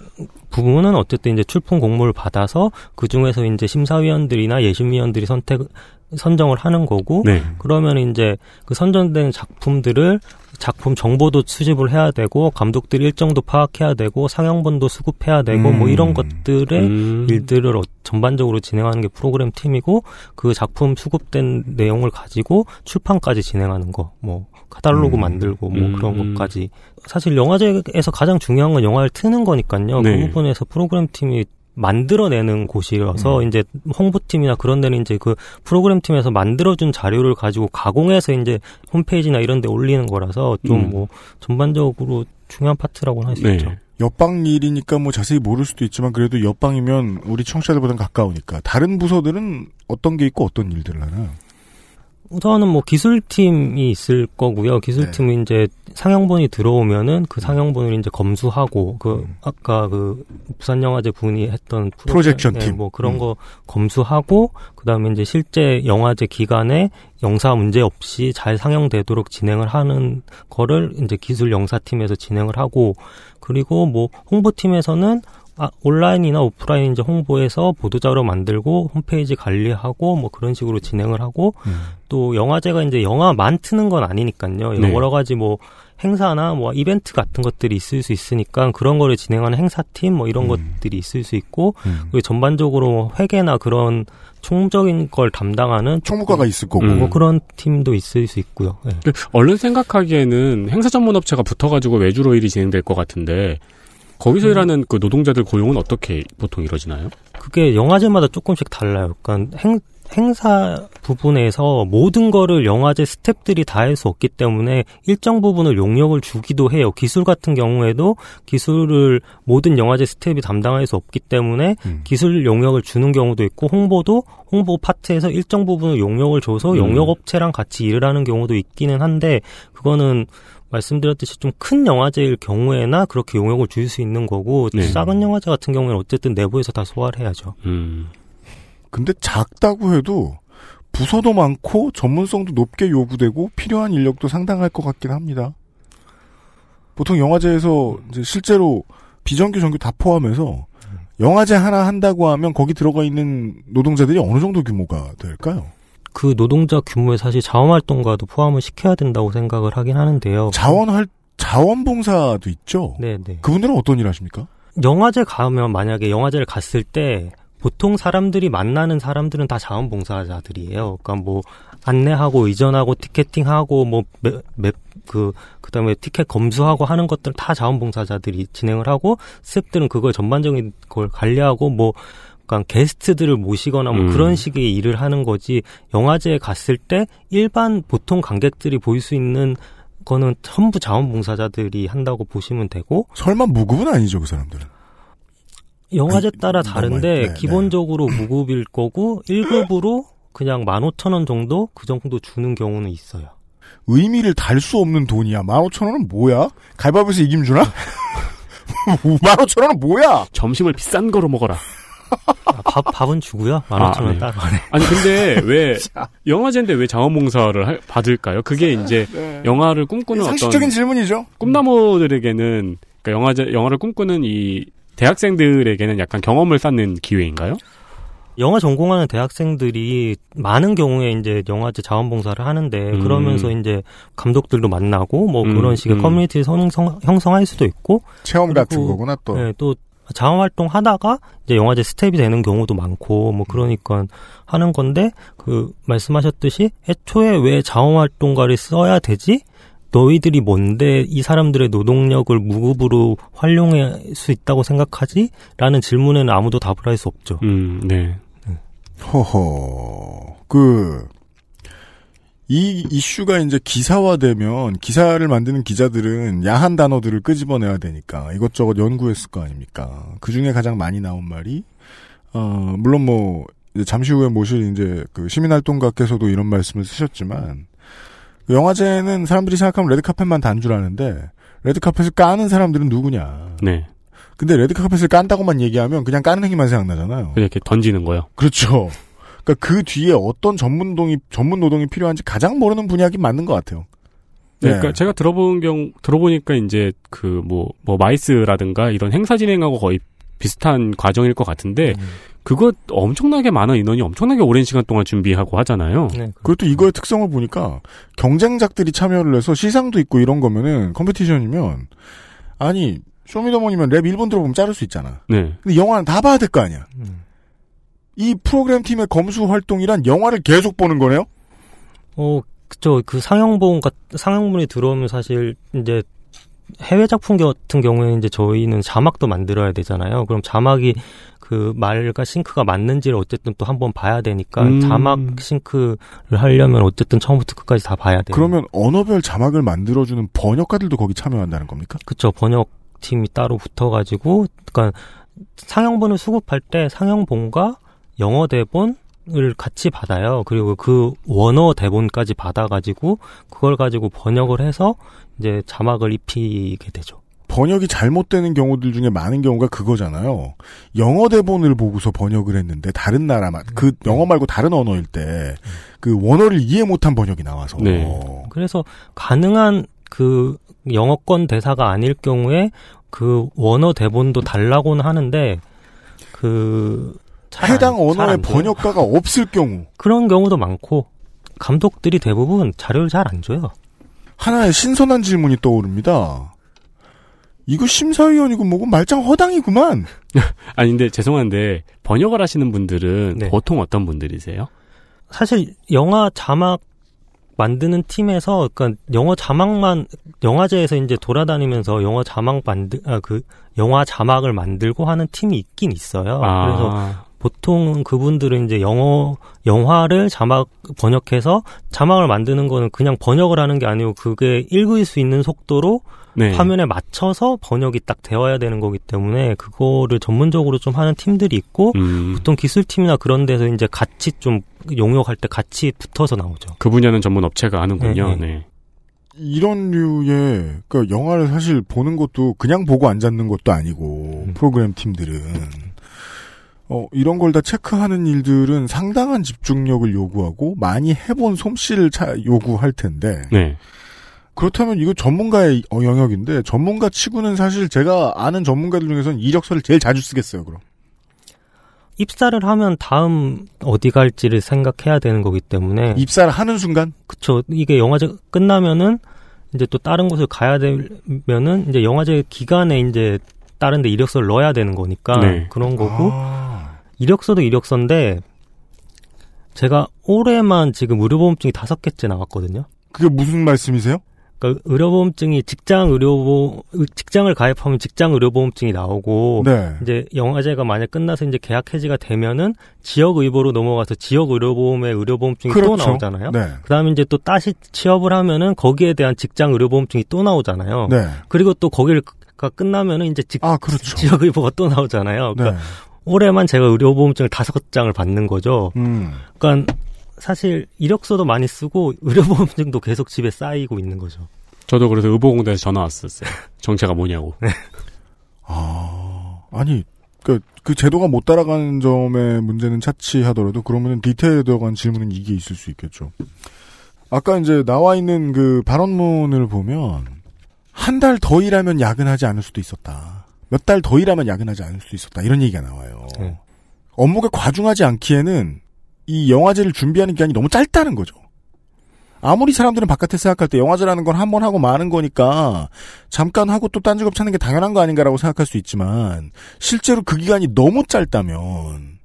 Speaker 6: 부분은 어쨌든 이제 출품 공모를 받아서 그 중에서 이제 심사위원들이나 예심위원들이 선택 선정을 하는 거고
Speaker 3: 네.
Speaker 6: 그러면 이제 그 선정된 작품들을 작품 정보도 수집을 해야 되고 감독들 일정도 파악해야 되고 상영본도 수급해야 되고 뭐
Speaker 2: 음.
Speaker 6: 이런 것들의
Speaker 3: 음.
Speaker 6: 일들을 어- 전반적으로 진행하는 게 프로그램 팀이고 그 작품 수급된 내용을 가지고 출판까지 진행하는 거 뭐 카탈로그
Speaker 2: 음.
Speaker 6: 만들고 뭐
Speaker 3: 음.
Speaker 6: 그런 것까지 사실 영화제에서 가장 중요한 건 영화를 트는 거니까요
Speaker 3: 네.
Speaker 6: 그 부분에서 프로그램 팀이 만들어내는 곳이라서
Speaker 2: 음.
Speaker 6: 이제 홍보팀이나 그런 데는 이제 그 프로그램 팀에서 만들어준 자료를 가지고 가공해서 이제 홈페이지나 이런 데 올리는 거라서 좀
Speaker 3: 음.
Speaker 6: 뭐 전반적으로 중요한 파트라고는 할수
Speaker 3: 네.
Speaker 6: 있죠.
Speaker 2: 옆방 일이니까 뭐 자세히 모를 수도 있지만 그래도 옆방이면 우리 청취자들보다는 가까우니까 다른 부서들은 어떤 게 있고 어떤 일들을 하나요?
Speaker 6: 우선은 뭐 기술팀이 있을 거고요. 기술팀이
Speaker 2: 네.
Speaker 6: 이제 상영본이 들어오면은 그 상영본을 이제 검수하고 그
Speaker 2: 음.
Speaker 6: 아까 그 부산 영화제 분이 했던 프로젝-
Speaker 2: 프로젝션
Speaker 6: 예,
Speaker 2: 팀.
Speaker 6: 뭐 그런
Speaker 2: 음.
Speaker 6: 거 검수하고 그다음에 이제 실제 영화제 기간에 영사 문제 없이 잘 상영되도록 진행을 하는 거를 이제 기술 영사팀에서 진행을 하고 그리고 뭐 홍보팀에서는 아, 온라인이나 오프라인 이제 홍보해서 보도자료 만들고 홈페이지 관리하고 뭐 그런 식으로 진행을 하고
Speaker 2: 음.
Speaker 6: 또 영화제가 이제 영화만 트는 건 아니니까요.
Speaker 3: 네.
Speaker 6: 여러 가지 뭐 행사나 뭐 이벤트 같은 것들이 있을 수 있으니까 그런 거를 진행하는 행사팀 뭐 이런
Speaker 2: 음.
Speaker 6: 것들이 있을 수 있고
Speaker 2: 음.
Speaker 6: 그리고 전반적으로 뭐 회계나 그런 총적인 걸 담당하는
Speaker 2: 총무과가 있을 거고.
Speaker 3: 음.
Speaker 6: 뭐 그런 팀도 있을 수 있고요. 예.
Speaker 3: 그 얼른 생각하기에는 행사 전문 업체가 붙어가지고 외주로 일이 진행될 것 같은데 거기서
Speaker 6: 음.
Speaker 3: 일하는 그 노동자들 고용은 어떻게 보통 이루어지나요?
Speaker 6: 그게 영화제마다 조금씩 달라요. 그러니까 행, 행사 부분에서 모든 거를 영화제 스탭들이 다 할 수 없기 때문에 일정 부분을 용역을 주기도 해요. 기술 같은 경우에도 기술을 모든 영화제 스텝이 담당할 수 없기 때문에
Speaker 2: 음.
Speaker 6: 기술 용역을 주는 경우도 있고 홍보도 홍보 파트에서 일정 부분을 용역을 줘서
Speaker 3: 음.
Speaker 6: 용역업체랑 같이 일을 하는 경우도 있기는 한데 그거는 말씀드렸듯이 좀 큰 영화제일 경우에나 그렇게 용역을 줄 수 있는 거고
Speaker 3: 네.
Speaker 6: 작은 영화제 같은 경우에는 어쨌든 내부에서 다 소화를 해야죠.
Speaker 3: 음.
Speaker 2: 근데 작다고 해도 부서도 많고 전문성도 높게 요구되고 필요한 인력도 상당할 것 같긴 합니다. 보통 영화제에서 이제 실제로 비정규 정규 다 포함해서 영화제 하나 한다고 하면 거기 들어가 있는 노동자들이 어느 정도 규모가 될까요?
Speaker 6: 그 노동자 규모에 사실 자원활동가도 포함을 시켜야 된다고 생각을 하긴 하는데요.
Speaker 2: 자원할 자원봉사도 있죠.
Speaker 6: 네 네.
Speaker 2: 그분들은 어떤 일 하십니까?
Speaker 6: 영화제 가면 만약에 영화제를 갔을 때 보통 사람들이 만나는 사람들은 다 자원봉사자들이에요. 그러니까 뭐 안내하고 이전하고 티켓팅하고 뭐맵그 그다음에 티켓 검수하고 하는 것들 다 자원봉사자들이 진행을 하고 스탭들은 그걸 전반적인 걸 관리하고 뭐 그러니까 게스트들을 모시거나 뭐
Speaker 3: 음.
Speaker 6: 그런 식의 일을 하는 거지 영화제에 갔을 때 일반 보통 관객들이 볼 수 있는 거는 전부 자원봉사자들이 한다고 보시면 되고
Speaker 2: 설마 무급은 아니죠, 그 사람들은.
Speaker 6: 영화제 따라
Speaker 2: 너무
Speaker 6: 다른데
Speaker 2: 많이- 네,
Speaker 6: 기본적으로 무급일 거고 1급으로 그냥 15,000원 정도 그 정도 주는 경우는 있어요.
Speaker 2: 의미를 달 수 없는 돈이야. 15,000원은 뭐야? 갈바비에서 이김 주나? 15,000원은 뭐야?
Speaker 3: 점심을 비싼 거로 먹어라.
Speaker 6: 아, 밥, 밥은 주고요. 15,000원
Speaker 3: 네.
Speaker 6: 따로 안 해.
Speaker 3: 아니 근데 왜 영화제인데 왜 자원봉사를 할- 받을까요? 그게 이제 영화를 꿈꾸는 어떤
Speaker 2: 상식적인 질문이죠.
Speaker 3: 꿈나무들에게는 그러니까 영화제 영화를 꿈꾸는 이 대학생들에게는 약간 경험을 쌓는 기회인가요?
Speaker 6: 영화 전공하는 대학생들이 많은 경우에 이제 영화제 자원봉사를 하는데
Speaker 3: 음.
Speaker 6: 그러면서 이제 감독들도 만나고 뭐
Speaker 3: 음,
Speaker 6: 그런 식의
Speaker 3: 음.
Speaker 6: 커뮤니티 형성, 형성할 수도 있고
Speaker 2: 체험 같은
Speaker 6: 그리고-
Speaker 2: 거구나 또.
Speaker 6: 네, 또 자원 활동 하다가 이제 영화제 스텝이 되는 경우도 많고 뭐 그러니까 하는 건데 그 말씀하셨듯이 애초에 왜 자원 활동가를 써야 되지? 너희들이 뭔데 이 사람들의 노동력을 무급으로 활용할 수 있다고 생각하지? 라는 질문에는 아무도 답을 할 수 없죠.
Speaker 3: 음, 네.
Speaker 2: 허허. 그, 이 이슈가 이제 기사화되면 기사를 만드는 기자들은 야한 단어들을 끄집어내야 되니까 이것저것 연구했을 거 아닙니까? 그 중에 가장 많이 나온 말이, 어, 물론 뭐, 잠시 후에 모실 이제 그 시민활동가께서도 이런 말씀을 쓰셨지만, 그 영화제는 사람들이 생각하면 레드카펫만 단주라는데, 레드카펫을 까는 사람들은 누구냐.
Speaker 3: 네.
Speaker 2: 근데 레드카펫을 깐다고만 얘기하면 그냥 까는 행위만 생각나잖아요.
Speaker 3: 그냥 이렇게 던지는 거요.
Speaker 2: 그렇죠. 그러니까 그 뒤에 어떤 전문 노동이 전문 노동이 필요한지 가장 모르는 분야긴 맞는 것 같아요.
Speaker 3: 네,
Speaker 2: 네.
Speaker 3: 그러니까 제가 들어본 경 들어보니까 이제 그뭐뭐 마이스라든가 이런 행사 진행하고 거의 비슷한 과정일 것 같은데
Speaker 6: 음.
Speaker 3: 그거 엄청나게 많은 인원이 엄청나게 오랜 시간 동안 준비하고 하잖아요.
Speaker 6: 네.
Speaker 2: 그것도 이거의 특성을 보니까 경쟁작들이 참여를 해서 시상도 있고 이런 거면은 컴피티션이면 아니 쇼미더머니면 랩 1분 들어보면 자를 수 있잖아.
Speaker 3: 네.
Speaker 2: 근데 영화는 다 봐야 될 거 아니야.
Speaker 6: 음.
Speaker 2: 이 프로그램 팀의 검수 활동이란 영화를 계속 보는 거네요.
Speaker 6: 어, 그쵸. 그 상영본, 같- 상영본이 들어오면 사실 이제 해외 작품 같은 경우에는 이제 저희는 자막도 만들어야 되잖아요. 그럼 자막이 그 말과 싱크가 맞는지를 어쨌든 또 한번 봐야 되니까
Speaker 3: 음.
Speaker 6: 자막 싱크를 하려면 어쨌든 처음부터 끝까지 다 봐야 돼요.
Speaker 2: 그러면 언어별 자막을 만들어주는 번역가들도 거기 참여한다는 겁니까?
Speaker 6: 그쵸. 번역팀이 따로 붙어가지고, 그니까 상영본을 수급할 때 상영본과 영어 대본, 을 같이 받아요. 그리고 그 원어 대본까지 받아가지고 그걸 가지고 번역을 해서 이제 자막을 입히게 되죠.
Speaker 2: 번역이 잘못되는 경우들 중에 많은 경우가 그거잖아요. 영어 대본을 보고서 번역을 했는데 다른 나라 맛, 그 영어 말고 다른 언어일 때 그 원어를 이해 못한 번역이 나와서
Speaker 3: 네.
Speaker 6: 그래서 가능한 그 영어권 대사가 아닐 경우에 그 원어 대본도 달라고는 하는데 그잘
Speaker 2: 해당
Speaker 6: 안-
Speaker 2: 언어의. 번역가가 없을 경우
Speaker 6: 그런 경우도 많고 감독들이 대부분 자료를 잘 안 줘요.
Speaker 2: 하나의 신선한 질문이 떠오릅니다. 이거 심사위원이고 뭐고 말짱 허당이구만.
Speaker 3: 아니 근데 죄송한데 번역을 하시는 분들은
Speaker 6: 네.
Speaker 3: 보통 어떤 분들이세요?
Speaker 6: 사실 영화 자막 만드는 팀에서 그러니까 영어 자막만 영화제에서 이제 돌아다니면서 영어 자막 만드 아 그 영화 자막을 만들고 하는 팀이 있긴 있어요.
Speaker 3: 아,
Speaker 6: 그래서 보통 그분들은 이제 영어 영화를 자막 번역해서 자막을 만드는 거는 그냥 번역을 하는 게 아니고 그게 읽을 수 있는 속도로
Speaker 3: 네.
Speaker 6: 화면에 맞춰서 번역이 딱 되어야 되는 거기 때문에 그거를 전문적으로 좀 하는 팀들이 있고
Speaker 3: 음,
Speaker 6: 보통 기술팀이나 그런 데서 이제 같이 좀 용역할 때 같이 붙어서 나오죠.
Speaker 3: 그 분야는 전문 업체가 하는군요.
Speaker 6: 네,
Speaker 3: 네.
Speaker 6: 네.
Speaker 2: 이런 류의 그 영화를 사실 보는 것도 그냥 보고 앉았는 것도 아니고
Speaker 6: 음.
Speaker 2: 프로그램 팀들은 어 이런 걸 다 체크하는 일들은 상당한 집중력을 요구하고 많이 해본 솜씨를 차, 요구할 텐데
Speaker 3: 네.
Speaker 2: 그렇다면 이거 전문가의 어, 영역인데 전문가 치고는 사실 제가 아는 전문가들 중에서는 이력서를 제일 자주 쓰겠어요. 그럼
Speaker 6: 입사를 하면 다음 어디 갈지를 생각해야 되는 거기 때문에
Speaker 2: 입사를 하는 순간
Speaker 6: 그쵸 이게 영화제 끝나면은 이제 또 다른 곳을 가야 되면은 이제 영화제 기간에 이제 다른 데 이력서를 넣어야 되는 거니까
Speaker 3: 네.
Speaker 6: 그런 거고
Speaker 2: 아,
Speaker 6: 이력서도 이력서인데 제가 올해만 지금 의료보험증이 다섯 개째 나왔거든요.
Speaker 2: 그게 무슨 말씀이세요?
Speaker 6: 그러니까 의료보험증이 직장 의료보 직장을 가입하면 직장 의료보험증이 나오고
Speaker 2: 네.
Speaker 6: 이제 영화제가 만약 끝나서 이제 계약 해지가 되면은 지역 의보로 넘어가서 지역 의료보험의 의료보험증이 또
Speaker 2: 그렇죠.
Speaker 6: 나오잖아요.
Speaker 2: 네.
Speaker 6: 그다음에 이제 또 다시 취업을 하면은 거기에 대한 직장 의료보험증이 또 나오잖아요.
Speaker 2: 네.
Speaker 6: 그리고 또 거기가 끝나면은 이제 직,
Speaker 2: 아 그렇죠.
Speaker 6: 지역 의보가 또 나오잖아요.
Speaker 2: 네.
Speaker 6: 그러니까 올해만 제가 의료보험증을 다섯 장을 받는 거죠.
Speaker 2: 음.
Speaker 6: 그러니까 사실 이력서도 많이 쓰고 의료보험증도 계속 집에 쌓이고 있는 거죠.
Speaker 3: 저도 그래서 의보공단에서 전화 왔었어요. 정체가 뭐냐고.
Speaker 2: 아, 아니, 그, 그 제도가 못 따라가는 점의 문제는 차치하더라도 그러면은 디테일에 들어간 질문은 이게 있을 수 있겠죠. 아까 이제 나와 있는 그 발언문을 보면 한 달 더 일하면 야근하지 않을 수도 있었다. 몇 달 더 일하면 야근하지 않을 수도 있었다. 이런 얘기가 나와요.
Speaker 6: 네.
Speaker 2: 업무가 과중하지 않기에는 이 영화제를 준비하는 기간이 너무 짧다는 거죠. 아무리 사람들은 바깥에 생각할 때 영화제라는 건 한 번 하고 마는 거니까 잠깐 하고 또 딴 직업 찾는 게 당연한 거 아닌가라고 생각할 수 있지만 실제로 그 기간이 너무 짧다면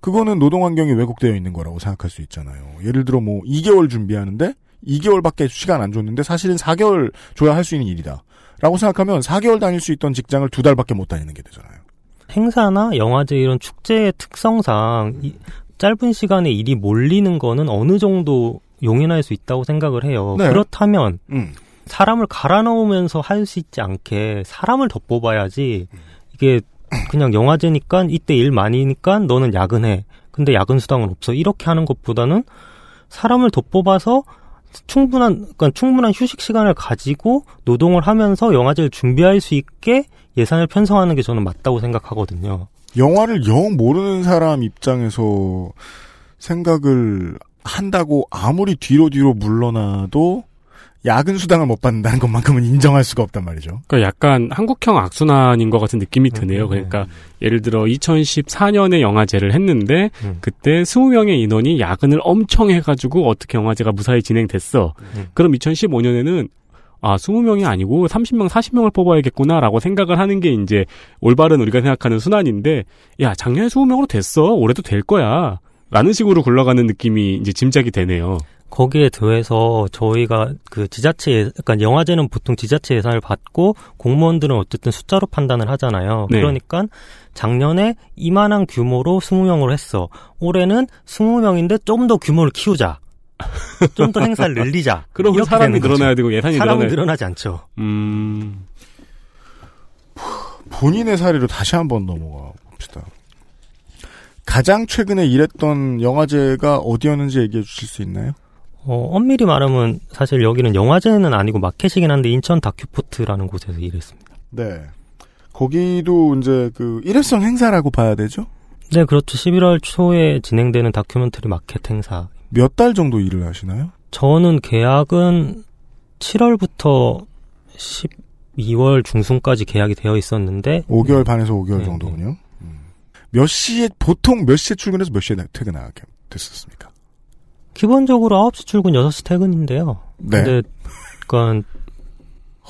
Speaker 2: 그거는 노동 환경이 왜곡되어 있는 거라고 생각할 수 있잖아요. 예를 들어 뭐 2개월 준비하는데 2개월밖에 시간 안 줬는데 사실은 4개월 줘야 할 수 있는 일이다. 라고 생각하면 4개월 다닐 수 있던 직장을 두 달밖에 못 다니는 게 되잖아요.
Speaker 6: 행사나 영화제 이런 축제의 특성상 이 짧은 시간에 일이 몰리는 거는 어느 정도 용인할 수 있다고 생각을 해요.
Speaker 2: 네.
Speaker 6: 그렇다면
Speaker 2: 음.
Speaker 6: 사람을 갈아 넣으면서 할 수 있지 않게 사람을 더 뽑아야지 이게 그냥 영화제니까 이때 일 많이니까 너는 야근해. 근데 야근 수당은 없어. 이렇게 하는 것보다는 사람을 더 뽑아서 충분한 그러니까 충분한 휴식 시간을 가지고 노동을 하면서 영화제를 준비할 수 있게 예산을 편성하는 게 저는 맞다고 생각하거든요.
Speaker 2: 영화를 영 모르는 사람 입장에서 생각을 한다고 아무리 뒤로 뒤로 물러나도 야근 수당을 못 받는다는 것만큼은 인정할 수가 없단 말이죠.
Speaker 3: 그러니까 약간 한국형 악순환인 것 같은 느낌이 드네요.
Speaker 6: 음,
Speaker 3: 그러니까 예를 들어 2014년에 영화제를 했는데
Speaker 6: 음.
Speaker 3: 그때 20명의 인원이 야근을 엄청 해가지고 어떻게 영화제가 무사히 진행됐어.
Speaker 6: 음.
Speaker 3: 그럼 2015년에는 아, 20명이 아니고 30명, 40명을 뽑아야겠구나라고 생각을 하는 게 이제 올바른 우리가 생각하는 순환인데, 야, 작년에 20명으로 됐어. 올해도 될 거야. 라는 식으로 굴러가는 느낌이 이제 짐작이 되네요.
Speaker 6: 거기에 더해서 저희가 그 지자체, 예- 그러니까 영화제는 보통 지자체 예산을 받고 공무원들은 어쨌든 숫자로 판단을 하잖아요.
Speaker 3: 네.
Speaker 6: 그러니까 작년에 이만한 규모로 20명으로 했어. 올해는 20명인데 좀 더 규모를 키우자. 좀 더 행사를 늘리자.
Speaker 3: 그러면
Speaker 6: 이렇게
Speaker 3: 사람이. 늘어나야 되고 예산이 늘어나야
Speaker 6: 늘어나지 않죠.
Speaker 3: 음,
Speaker 2: 본인의 사례로 다시 한번 넘어가 봅시다. 가장 최근에 일했던 영화제가 어디였는지 얘기해 주실 수 있나요?
Speaker 6: 어, 엄밀히 말하면 사실 여기는 영화제는 아니고 마켓이긴 한데 인천 다큐포트라는 곳에서 일했습니다.
Speaker 2: 네. 거기도 이제 그 일회성 행사라고 봐야 되죠?
Speaker 6: 네, 그렇죠. 11월 초에 진행되는 다큐멘터리 마켓 행사.
Speaker 2: 몇 달 정도 일을 하시나요?
Speaker 6: 저는 계약은 7월부터 12월 중순까지 계약이 되어 있었는데
Speaker 2: 5개월 반에서 5개월
Speaker 6: 네,
Speaker 2: 정도군요. 음. 몇 시에 보통 몇 시에 출근해서 몇 시에 퇴근하게 됐었습니까?
Speaker 6: 기본적으로 9시 출근 6시 퇴근인데요.
Speaker 2: 네.
Speaker 6: 근데 그러니까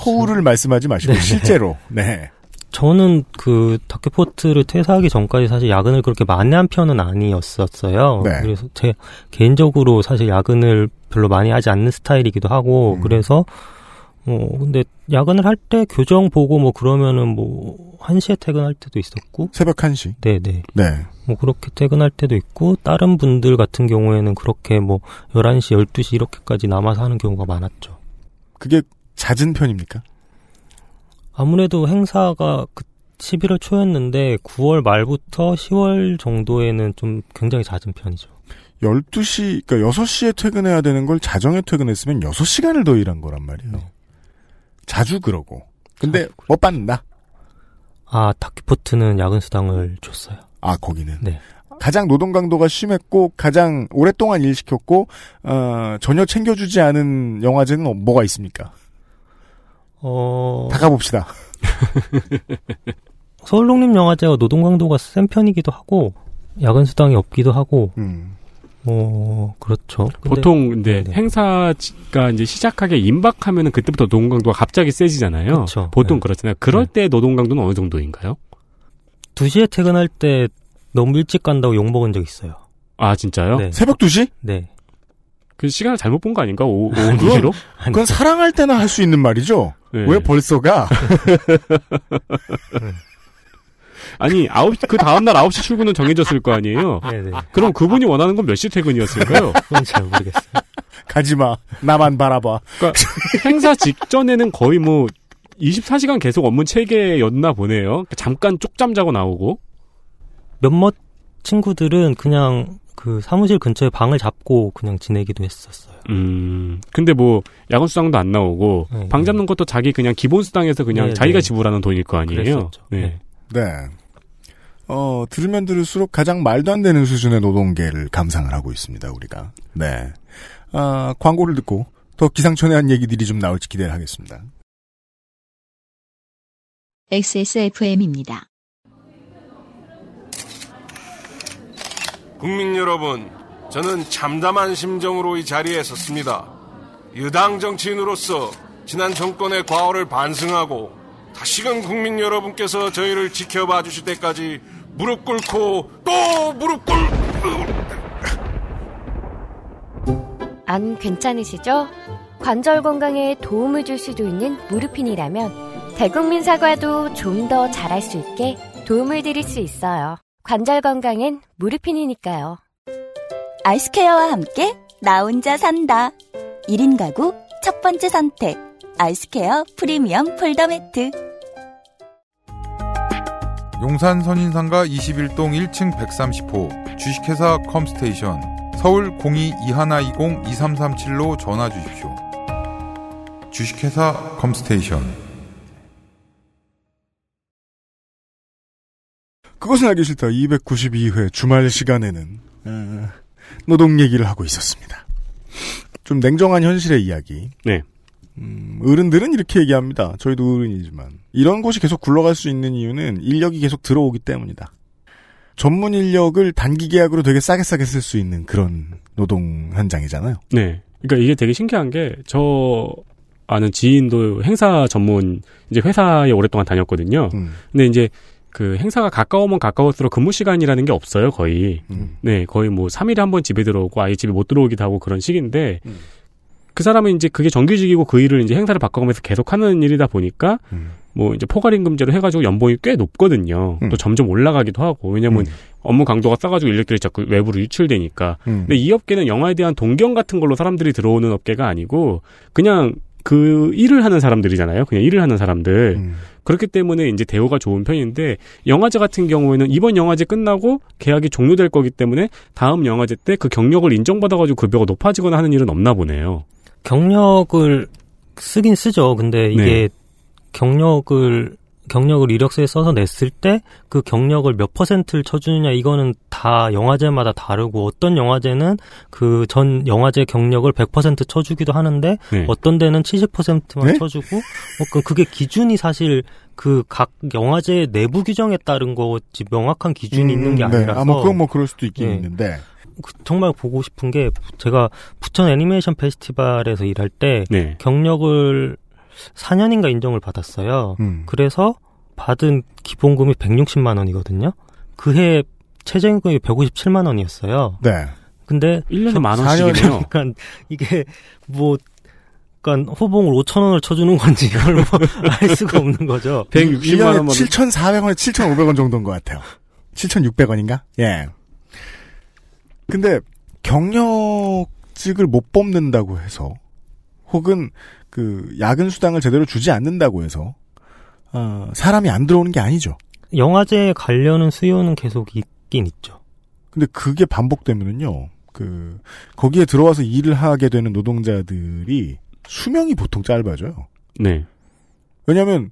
Speaker 2: 허울을 말씀하지 마시고
Speaker 6: 네.
Speaker 2: 실제로 네.
Speaker 6: 저는 그 다큐포트를 퇴사하기 전까지 사실 야근을 그렇게 많이 한 편은 아니었었어요.
Speaker 2: 네.
Speaker 6: 그래서 제 개인적으로 사실 야근을 별로 많이 하지 않는 스타일이기도 하고
Speaker 2: 음.
Speaker 6: 그래서 뭐 근데 야근을 할 때 교정 보고 뭐 그러면은 뭐 1시에 퇴근할 때도 있었고
Speaker 2: 새벽 1시.
Speaker 6: 네, 네.
Speaker 2: 네.
Speaker 6: 뭐 그렇게 퇴근할 때도 있고 다른 분들 같은 경우에는 그렇게 뭐 11시, 12시 이렇게까지 남아서 하는 경우가 많았죠.
Speaker 2: 그게 잦은 편입니까?
Speaker 6: 아무래도 행사가 그 11월 초였는데 9월 말부터 10월 정도에는 좀 굉장히 잦은 편이죠.
Speaker 2: 12시, 그러니까 6시에 퇴근해야 되는 걸 자정에 퇴근했으면 6시간을 더 일한 거란 말이에요.
Speaker 6: 네.
Speaker 2: 자주 그러고. 근데
Speaker 6: 자주
Speaker 2: 못 받는다.
Speaker 6: 아, 다큐포트는 야근 수당을 줬어요.
Speaker 2: 아, 거기는.
Speaker 6: 네.
Speaker 2: 가장 노동 강도가 심했고 가장 오랫동안 일 시켰고 어, 전혀 챙겨주지 않은 영화제는 어- 뭐가 있습니까?
Speaker 6: 어,
Speaker 2: 다 가봅시다.
Speaker 6: 서울독립영화제가 노동 강도가 센 편이기도 하고 야근 수당이 없기도 하고
Speaker 2: 음.
Speaker 6: 뭐 그렇죠. 근데
Speaker 3: 보통 근데
Speaker 6: 네네.
Speaker 3: 행사가 이제 시작하게 임박하면은 그때부터 노동 강도가 갑자기 세지잖아요.
Speaker 6: 그쵸.
Speaker 3: 보통
Speaker 6: 네.
Speaker 3: 그렇잖아요. 그럴
Speaker 6: 네.
Speaker 3: 때 노동 강도는 어느 정도인가요?
Speaker 6: 2시에 퇴근할 때 너무 일찍 간다고 욕 먹은 적 있어요.
Speaker 3: 아 진짜요?
Speaker 6: 네.
Speaker 2: 새벽 2시?
Speaker 6: 네.
Speaker 3: 그 시간을 잘못 본 거 아닌가? 오, 오후
Speaker 2: 그건-
Speaker 3: 2시로?
Speaker 2: 그건 사랑할 때나 할 수 있는 말이죠.
Speaker 3: 네.
Speaker 2: 왜 벌써 가?
Speaker 3: 아니, 9시, 그 다음날 9시 출근은 정해졌을 거 아니에요?
Speaker 6: 네, 네.
Speaker 3: 그럼 그분이 원하는 건 몇 시 퇴근이었을까요?
Speaker 6: 그건 잘 모르겠어요.
Speaker 2: 가지 마. 나만 바라봐.
Speaker 3: 그러니까 행사 직전에는 거의 뭐 24시간 계속 업무 체계였나 보네요. 잠깐 쪽잠 자고 나오고.
Speaker 6: 몇몇 친구들은 그냥 그 사무실 근처에 방을 잡고 그냥 지내기도 했었어요.
Speaker 3: 음, 근데 뭐 야근 수당도 안 나오고
Speaker 6: 네,
Speaker 3: 방
Speaker 6: 네.
Speaker 3: 잡는 것도 자기 그냥 기본 수당에서 그냥
Speaker 6: 네,
Speaker 3: 자기가
Speaker 6: 네.
Speaker 3: 지불하는 돈일 거 아니에요.
Speaker 6: 그랬었죠.
Speaker 3: 네.
Speaker 6: 네.
Speaker 2: 네. 어, 들으면 들을수록 가장 말도 안 되는 수준의 노동계를 감상을 하고 있습니다, 우리가. 네. 아, 광고를 듣고 더 기상천외한 얘기들이 좀 나올지 기대를 하겠습니다.
Speaker 1: XSFM입니다.
Speaker 7: 국민 여러분, 저는 참담한 심정으로 이 자리에 섰습니다. 여당 정치인으로서 지난 정권의 과오를 반성하고 다시금 국민 여러분께서 저희를 지켜봐 주실 때까지 무릎 꿇고 또 무릎 꿇...
Speaker 8: 안 괜찮으시죠? 관절 건강에 도움을 줄 수도 있는 무르핀이라면 대국민 사과도 좀 더 잘할 수 있게 도움을 드릴 수 있어요. 관절 건강엔 무르핀이니까요.
Speaker 9: 아이스케어와 함께 나 혼자 산다. 1인 가구 첫 번째 선택. 아이스케어 프리미엄 폴더 매트.
Speaker 5: 용산 선인상가 21동 1층 130호 주식회사 컴스테이션 서울 02-2120-2337로 전화 주십시오. 주식회사 컴스테이션
Speaker 2: 그것은 알기 싫다 292회 주말 시간에는 어, 노동 얘기를 하고 있었습니다. 좀 냉정한 현실의 이야기.
Speaker 3: 네.
Speaker 2: 음, 어른들은 이렇게 얘기합니다. 저희도 어른이지만 이런 곳이 계속 굴러갈 수 있는 이유는 인력이 계속 들어오기 때문이다. 전문 인력을 단기 계약으로 되게 싸게 싸게 쓸 수 있는 그런 노동 현장이잖아요.
Speaker 3: 네. 그러니까 이게 되게 신기한 게 저 아는 지인도 행사 전문 이제 회사에 오랫동안 다녔거든요.
Speaker 2: 음,
Speaker 3: 근데 이제 그 행사가 가까우면 가까울수록 근무 시간이라는 게 없어요, 거의.
Speaker 2: 음.
Speaker 3: 네, 거의 뭐 3일에 한 번 집에 들어오고 아예 집에 못 들어오기도 하고 그런 시기인데
Speaker 2: 음.
Speaker 3: 그 사람은 이제 그게 정규직이고 그 일을 이제 행사를 바꿔가면서 계속 하는 일이다 보니까
Speaker 2: 음.
Speaker 3: 뭐 이제 포괄임금제로 해가지고 연봉이 꽤 높거든요.
Speaker 2: 음.
Speaker 3: 또 점점 올라가기도 하고 왜냐면 업무 강도가 싸가지고 인력들이 자꾸 외부로 유출되니까.
Speaker 2: 음.
Speaker 3: 근데 이 업계는 영화에 대한 동경 같은 걸로 사람들이 들어오는 업계가 아니고 그냥 그 일을 하는 사람들이잖아요. 그냥 일을 하는 사람들.
Speaker 2: 음.
Speaker 3: 그렇기 때문에 이제 대우가 좋은 편인데 영화제 같은 경우에는 이번 영화제 끝나고 계약이 종료될 거기 때문에 다음 영화제 때 그 경력을 인정받아가지고 급여가 높아지거나 하는 일은 없나 보네요.
Speaker 6: 경력을 쓰긴 쓰죠. 근데 이게
Speaker 3: 네.
Speaker 6: 경력을 경력을 이력서에 써서 냈을 때 그 경력을 몇 퍼센트를 쳐주느냐 이거는 다 영화제마다 다르고 어떤 영화제는 그 전 영화제 경력을 100% 쳐주기도 하는데
Speaker 3: 네.
Speaker 6: 어떤 데는 70%만
Speaker 2: 네?
Speaker 6: 쳐주고 어, 그- 그게 기준이 사실 그 각 영화제 내부 규정에 따른 거지 명확한 기준이 있는 게
Speaker 2: 음, 네.
Speaker 6: 아니라서
Speaker 2: 아, 뭐 그건 뭐 그럴 수도 있긴
Speaker 6: 네.
Speaker 2: 있는데.
Speaker 6: 그- 정말 보고 싶은 게 제가 부천 애니메이션 페스티벌에서 일할 때
Speaker 3: 네.
Speaker 6: 경력을 4년인가 인정을 받았어요.
Speaker 2: 음.
Speaker 6: 그래서 받은 기본금이 160만 원이거든요. 그해 최저임금이 157만 원이었어요.
Speaker 2: 네.
Speaker 6: 근데
Speaker 3: 1년에
Speaker 2: 만사
Speaker 3: 원씩이네요.
Speaker 6: 그러니까 이게 뭐 그러니까 호봉을 5천 원을 쳐주는 건지 이걸 뭐 알 수가 없는 거죠.
Speaker 3: 160만
Speaker 2: 1년에
Speaker 3: 원만
Speaker 2: 7,400원에 7,500원 정도인 것 같아요. 7,600원인가? 예. 근데 경력직을 못 뽑는다고 해서 혹은 그 야근 수당을 제대로 주지 않는다고 해서 어, 사람이 안 들어오는 게 아니죠.
Speaker 6: 영화제에 가려는 수요는 계속 있긴 있죠.
Speaker 2: 근데 그게 반복되면은요. 그 거기에 들어와서 일을 하게 되는 노동자들이 수명이 보통 짧아져요.
Speaker 3: 네.
Speaker 2: 왜냐하면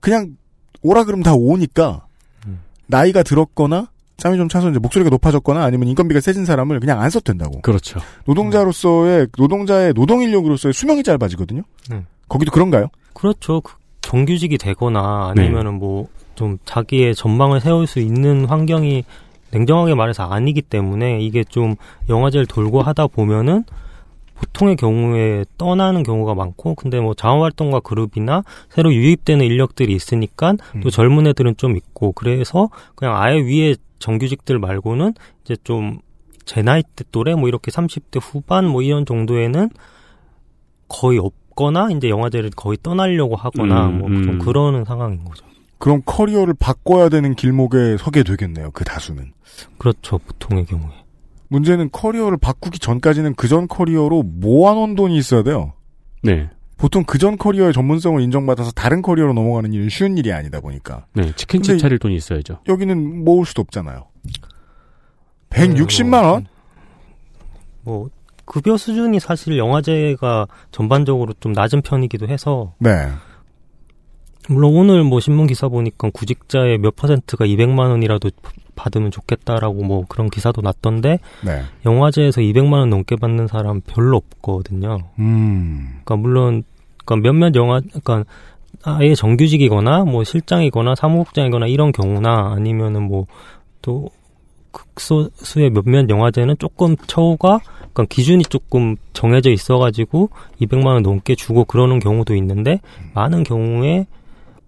Speaker 2: 그냥 오라 그러면 다 오니까
Speaker 6: 음.
Speaker 2: 나이가 들었거나 짬이 좀 차서 이제 목소리가 높아졌거나 아니면 인건비가 세진 사람을 그냥 안 써도 된다고.
Speaker 3: 그렇죠.
Speaker 2: 노동자로서의 노동자의 노동 인력으로서의 수명이 짧아지거든요.
Speaker 6: 음.
Speaker 2: 거기도 그런가요?
Speaker 6: 그렇죠. 그 정규직이 되거나
Speaker 3: 네.
Speaker 6: 아니면은 뭐좀 자기의 전망을 세울 수 있는 환경이 냉정하게 말해서 아니기 때문에 이게 좀 영화제를 돌고 하다 보면은 보통의 경우에 떠나는 경우가 많고 근데 뭐 자원활동가 그룹이나 새로 유입되는 인력들이 있으니까 또
Speaker 2: 음.
Speaker 6: 젊은 애들은 좀 있고 그래서 그냥 아예 위에 정규직들 말고는 이제 좀 제 나이 때 또래 뭐 이렇게 30대 후반 뭐 이런 정도에는 거의 없거나 이제 영화제를 거의 떠나려고 하거나
Speaker 3: 음,
Speaker 6: 뭐좀
Speaker 3: 음.
Speaker 6: 그러는 상황인 거죠.
Speaker 2: 그럼 커리어를 바꿔야 되는 길목에 서게 되겠네요. 그 다수는.
Speaker 6: 그렇죠. 보통의 경우에.
Speaker 2: 문제는 커리어를 바꾸기 전까지는 그 전 커리어로 모아놓은 돈이 있어야 돼요.
Speaker 3: 네.
Speaker 2: 보통 그전 커리어의 전문성을 인정받아서 다른 커리어로 넘어가는 일은 쉬운 일이 아니다 보니까
Speaker 3: 네. 치킨집 차릴 돈이 있어야죠.
Speaker 2: 여기는 모을 수도 없잖아요. 160만 원?
Speaker 6: 뭐 급여 수준이 사실 영화제가 전반적으로 좀 낮은 편이기도 해서
Speaker 2: 네.
Speaker 6: 물론 오늘 뭐 신문 기사 보니까 구직자의 몇 퍼센트가 200만 원이라도 받으면 좋겠다라고 뭐 그런 기사도 났던데
Speaker 2: 네.
Speaker 6: 영화제에서 200만 원 넘게 받는 사람 별로 없거든요.
Speaker 2: 음.
Speaker 6: 그러니까 물론 그러니까 몇몇 영화 그러니까 아예 정규직이거나 뭐 실장이거나 사무국장이거나 이런 경우나 아니면은 뭐 또 극소수의 몇몇 영화제는 조금 처우가 그러니까 기준이 조금 정해져 있어가지고 200만 원 넘게 주고 그러는 경우도 있는데 많은 경우에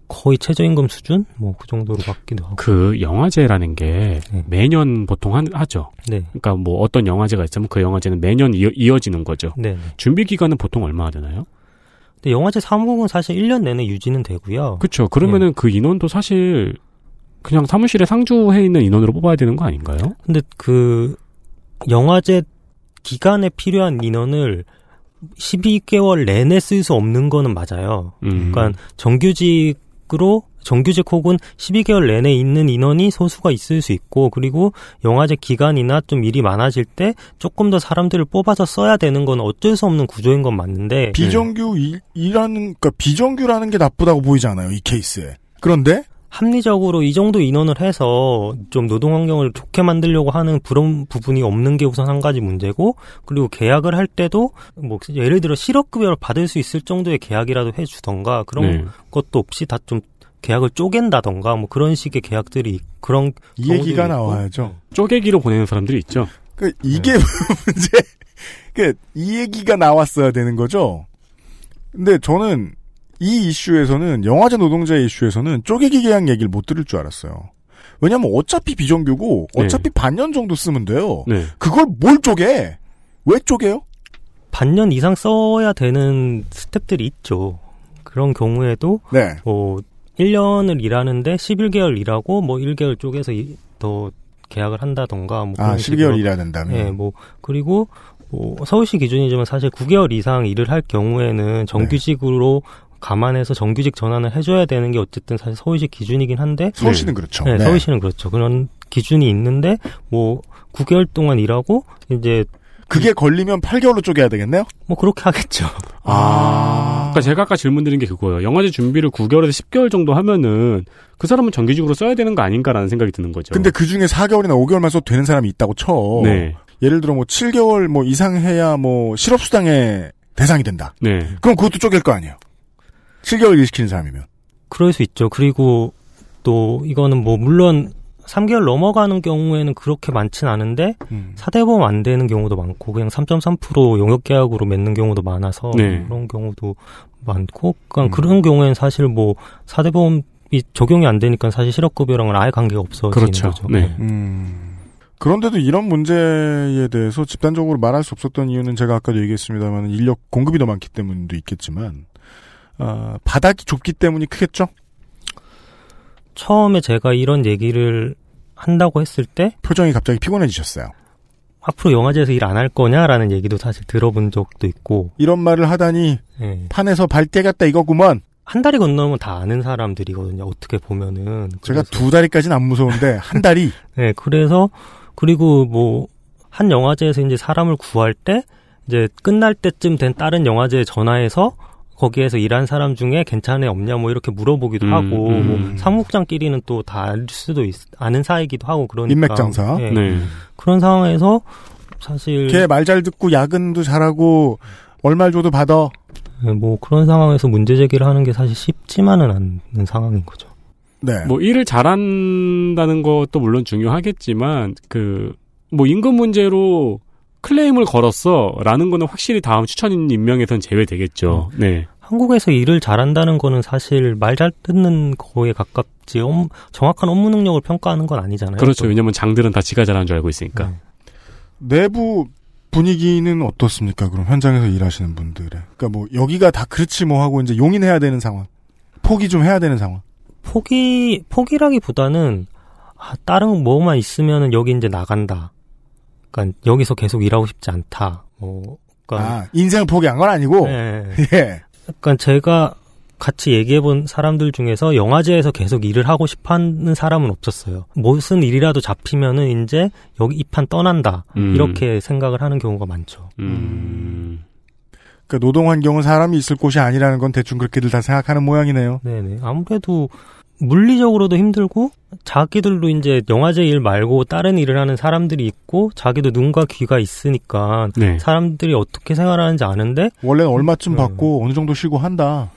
Speaker 6: 거의 최저임금 수준 뭐 그 정도로 받기도 하고
Speaker 3: 그 영화제라는 게
Speaker 6: 네.
Speaker 3: 매년 보통 한- 하죠.
Speaker 6: 네,
Speaker 3: 그러니까 뭐 어떤 영화제가 있으면 그 영화제는 매년 이어, 지는 거죠.
Speaker 6: 네. 네.
Speaker 3: 준비 기간은 보통 얼마나 되나요?
Speaker 6: 근데 영화제 사무국은 사실 1년 내내 유지는 되고요.
Speaker 3: 그렇죠. 그러면은 그 인원도 사실 그냥 사무실에 상주해 있는 인원으로 뽑아야 되는 거 아닌가요?
Speaker 6: 근데 그 영화제 기간에 필요한 인원을 12개월 내내 쓸 수 없는 거는 맞아요.
Speaker 3: 음.
Speaker 6: 그러니까 정규직 으로 정규직 혹은 12개월 내내 있는 인원이 소수가 있을 수 있고 그리고 영화제 기간이나 좀 일이 많아질 때 조금 더 사람들을 뽑아서 써야 되는 건 어쩔 수 없는 구조인 건 맞는데
Speaker 2: 비정규 일, 일하는 그러니까 비정규라는 게 나쁘다고 보이지 않아요. 이 케이스에. 그런데
Speaker 6: 합리적으로 이 정도 인원을 해서 좀 노동 환경을 좋게 만들려고 하는 그런 부분이 없는 게 우선 한 가지 문제고 그리고 계약을 할 때도 뭐 예를 들어 실업급여를 받을 수 있을 정도의 계약이라도 해주던가 그런
Speaker 3: 네.
Speaker 6: 것도 없이 다 좀 계약을 쪼갠다던가 뭐 그런 식의 계약들이 그런
Speaker 2: 이 얘기가
Speaker 6: 있고.
Speaker 2: 나와야죠.
Speaker 3: 쪼개기로 보내는 사람들이 있죠.
Speaker 2: 그 이게
Speaker 6: 네.
Speaker 2: 문제. 그 이 얘기가 나왔어야 되는 거죠. 근데 저는 이 이슈에서는 영화제 노동자의 이슈에서는 쪼개기 계약 얘기를 못 들을 줄 알았어요. 왜냐면 어차피 비정규고
Speaker 3: 네.
Speaker 2: 어차피 반년 정도 쓰면 돼요.
Speaker 3: 네.
Speaker 2: 그걸 뭘 쪼개? 왜 쪼개요?
Speaker 6: 반년 이상 써야 되는 스텝들이 있죠. 그런 경우에도
Speaker 2: 네.
Speaker 6: 뭐 1년을 일하는데 11개월 일하고 뭐 1개월 쪽에서 이- 더 계약을 한다던가 뭐
Speaker 2: 아,
Speaker 6: 그런 식으로
Speaker 2: 12개월 일해야 된다면.
Speaker 6: 예, 뭐 그리고 뭐 서울시 기준이지만 사실 9개월 이상 일을 할 경우에는 정규직으로 감안해서 정규직 전환을 해줘야 되는 게 어쨌든 사실 서울시 기준이긴 한데
Speaker 2: 서울시는 그렇죠.
Speaker 6: 네,
Speaker 2: 네.
Speaker 6: 서울시는 그렇죠. 그런 기준이 있는데 뭐 9개월 동안 일하고 이제
Speaker 2: 그게 걸리면 8개월로 쪼개야 되겠네요?
Speaker 6: 뭐 그렇게 하겠죠.
Speaker 2: 아.
Speaker 3: 그러니까 제가 아까 질문 드린 게 그거예요. 영화제 준비를 9개월에서 10개월 정도 하면은 그 사람은 정규직으로 써야 되는 거 아닌가라는 생각이 드는 거죠.
Speaker 2: 근데 그 중에 4개월이나 5개월만 써도 되는 사람이 있다고 쳐.
Speaker 3: 네.
Speaker 2: 예를 들어 뭐 7개월 뭐 이상 해야 뭐 실업수당의 대상이 된다.
Speaker 3: 네.
Speaker 2: 그럼 그것도 쪼갤 거 아니에요. 7개월 일 시키는 사람이면.
Speaker 6: 그럴 수 있죠. 그리고 또 이거는 뭐 물론 3개월 넘어가는 경우에는 그렇게 많진 않은데
Speaker 2: 음.
Speaker 6: 사대보험 안 되는 경우도 많고 그냥 3.3% 용역 계약으로 맺는 경우도 많아서
Speaker 3: 네.
Speaker 6: 그런 경우도 많고 그러니까 그런 경우에는 사실 뭐 사대보험이 적용이 안 되니까 사실 실업급여랑은 아예 관계가 없어지는
Speaker 3: 그렇죠.
Speaker 6: 거죠.
Speaker 3: 네.
Speaker 2: 음. 그런데도 이런 문제에 대해서 집단적으로 말할 수 없었던 이유는 제가 아까도 얘기했습니다만 인력 공급이 더 많기 때문도 있겠지만 아, 바닥이 좁기 때문이 크겠죠?
Speaker 6: 처음에 제가 이런 얘기를 한다고 했을 때
Speaker 2: 표정이 갑자기 피곤해지셨어요.
Speaker 6: 앞으로 영화제에서 일 안 할 거냐라는 얘기도 사실 들어본 적도 있고
Speaker 2: 이런 말을 하다니
Speaker 6: 예.
Speaker 2: 판에서 발 떼갔다 이거구먼.
Speaker 6: 한 달이 건너면 다 아는 사람들이거든요. 어떻게 보면은
Speaker 2: 제가
Speaker 6: 그래서-
Speaker 2: 두 다리까지는 안 무서운데 한 다리
Speaker 6: 네, 그래서 그리고 뭐 한 영화제에서 이제 사람을 구할 때 이제 끝날 때쯤 된 다른 영화제에 전화해서 거기에서 일한 사람 중에 괜찮애 없냐 뭐 이렇게 물어보기도
Speaker 3: 음,
Speaker 6: 하고
Speaker 3: 음.
Speaker 6: 뭐 사무국장끼리는 또 다 알 수도 있, 아는 사이기도 하고 그러니까
Speaker 2: 인맥장사.
Speaker 6: 예.
Speaker 3: 네.
Speaker 6: 그런 상황에서 사실
Speaker 2: 걔 말 잘 듣고 야근도 잘하고 얼마 줘도 받아.
Speaker 6: 예, 뭐 그런 상황에서 문제 제기를 하는 게 사실 쉽지만은 않은 상황인 거죠.
Speaker 2: 네.
Speaker 3: 뭐 일을 잘한다는 것도 물론 중요하겠지만 그 뭐 임금 문제로 클레임을 걸었어라는 거는 확실히 다음 추천인 임명에선 제외되겠죠. 네.
Speaker 6: 한국에서 일을 잘한다는 거는 사실 말 잘 듣는 거에 가깝지 업- 정확한 업무 능력을 평가하는 건 아니잖아요.
Speaker 3: 그렇죠. 왜냐면 장들은 다 지가 잘하는 줄 알고 있으니까.
Speaker 6: 네.
Speaker 2: 내부 분위기는 어떻습니까? 그럼 현장에서 일하시는 분들의. 그러니까 뭐 여기가 다 그렇지 뭐 하고 이제 용인해야 되는 상황. 포기 좀 해야 되는 상황.
Speaker 6: 포기 포기라기보다는 아, 다른 뭐만 있으면은 여기 이제 나간다. 그러니까 여기서 계속 일하고 싶지 않다. 뭐 그러니까
Speaker 2: 아, 인생을 포기한 건 아니고.
Speaker 6: 네.
Speaker 2: 예.
Speaker 6: 그러니까 제가 같이 얘기해본 사람들 중에서 영화제에서 계속 일을 하고 싶어하는 사람은 없었어요. 무슨 일이라도 잡히면은 이제 여기 이 판 떠난다
Speaker 3: 음.
Speaker 6: 이렇게 생각을 하는 경우가 많죠.
Speaker 3: 음.
Speaker 2: 그러니까 노동 환경은 사람이 있을 곳이 아니라는 건 대충 그렇게들 다 생각하는 모양이네요.
Speaker 6: 네네. 아무래도 물리적으로도 힘들고 자기들도 이제 영화제 일 말고 다른 일을 하는 사람들이 있고 자기도 눈과 귀가 있으니까
Speaker 3: 네.
Speaker 6: 사람들이 어떻게 생활하는지 아는데
Speaker 2: 원래는 얼마쯤
Speaker 6: 네.
Speaker 2: 받고 어느 정도 쉬고 한다.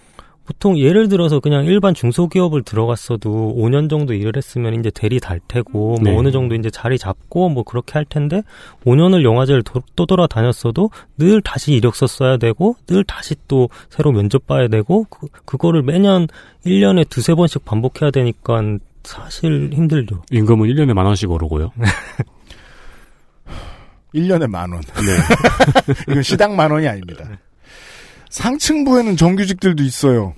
Speaker 6: 보통 예를 들어서 그냥 일반 중소기업을 들어갔어도 5년 정도 일을 했으면 이제 대리 달 테고
Speaker 3: 네.
Speaker 6: 뭐 어느 정도 이제 자리 잡고 뭐 그렇게 할 텐데 5년을 영화제를 도- 또 돌아다녔어도 늘 다시 이력서 써야 되고 늘 다시 또 새로 면접 봐야 되고 그, 그거를 매년 1년에 두세 번씩 반복해야 되니까 사실 힘들죠.
Speaker 3: 임금은 1년에 만 원씩 오르고요.
Speaker 2: 1년에 만 원.
Speaker 3: 네.
Speaker 2: 이건 시당 만 원이 아닙니다. 상층부에는 정규직들도 있어요.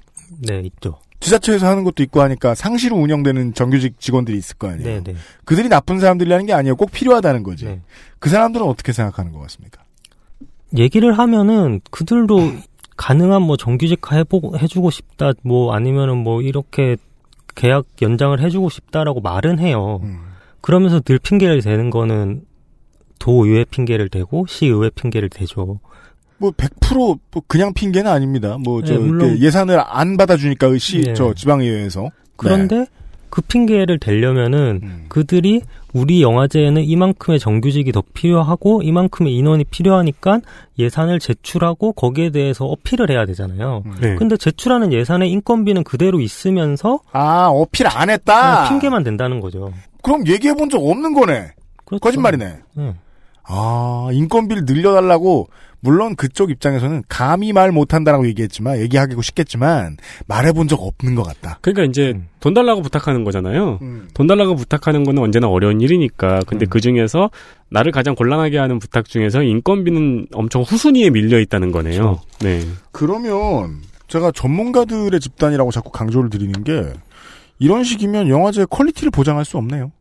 Speaker 6: 네, 있죠.
Speaker 2: 지자체에서 하는 것도 있고 하니까 상시로 운영되는 정규직 직원들이 있을 거 아니에요.
Speaker 6: 네, 네.
Speaker 2: 그들이 나쁜 사람들이라는 게 아니에요. 꼭 필요하다는 거지.
Speaker 6: 네.
Speaker 2: 그 사람들은 어떻게 생각하는 것 같습니까?
Speaker 6: 얘기를 하면은 그들도 가능한 뭐 정규직 해보 해주고 싶다 뭐 아니면은 뭐 이렇게 계약 연장을 해주고 싶다라고 말은 해요.
Speaker 2: 음.
Speaker 6: 그러면서 늘 핑계를 대는 거는 도의회 핑계를 대고 시의회 핑계를 대죠.
Speaker 2: 뭐 100%뭐 그냥 핑계는 아닙니다. 뭐저
Speaker 6: 네, 물론-
Speaker 2: 예산을 안 받아주니까 시
Speaker 6: 네.
Speaker 2: 저 지방의회에서
Speaker 6: 그런데 그 핑계를 대려면은
Speaker 2: 음.
Speaker 6: 그들이 우리 영화제에는 이만큼의 정규직이 더 필요하고 이만큼의 인원이 필요하니까 예산을 제출하고 거기에 대해서 어필을 해야 되잖아요.
Speaker 3: 네.
Speaker 6: 근데 제출하는 예산의 인건비는 그대로 있으면서
Speaker 2: 아 어필 안 했다.
Speaker 6: 핑계만 된다는 거죠.
Speaker 2: 그럼 얘기해 본 적 없는 거네.
Speaker 6: 그렇죠.
Speaker 2: 거짓말이네.
Speaker 6: 네.
Speaker 2: 아 인건비를 늘려달라고 물론 그쪽 입장에서는 감히 말 못한다라고 얘기했지만 얘기하기고 싶겠지만 말해본 적 없는 것 같다.
Speaker 3: 그러니까 이제
Speaker 6: 음.
Speaker 3: 돈 달라고 부탁하는 거잖아요.
Speaker 2: 음.
Speaker 3: 돈 달라고 부탁하는 거는 언제나 어려운 일이니까. 근데
Speaker 6: 음.
Speaker 3: 그 중에서 나를 가장 곤란하게 하는 부탁 중에서 인건비는 엄청 후순위에 밀려 있다는 거네요. 네.
Speaker 2: 그러면 제가 전문가들의 집단이라고 자꾸 강조를 드리는 게 이런 식이면 영화제 퀄리티를 보장할 수 없네요.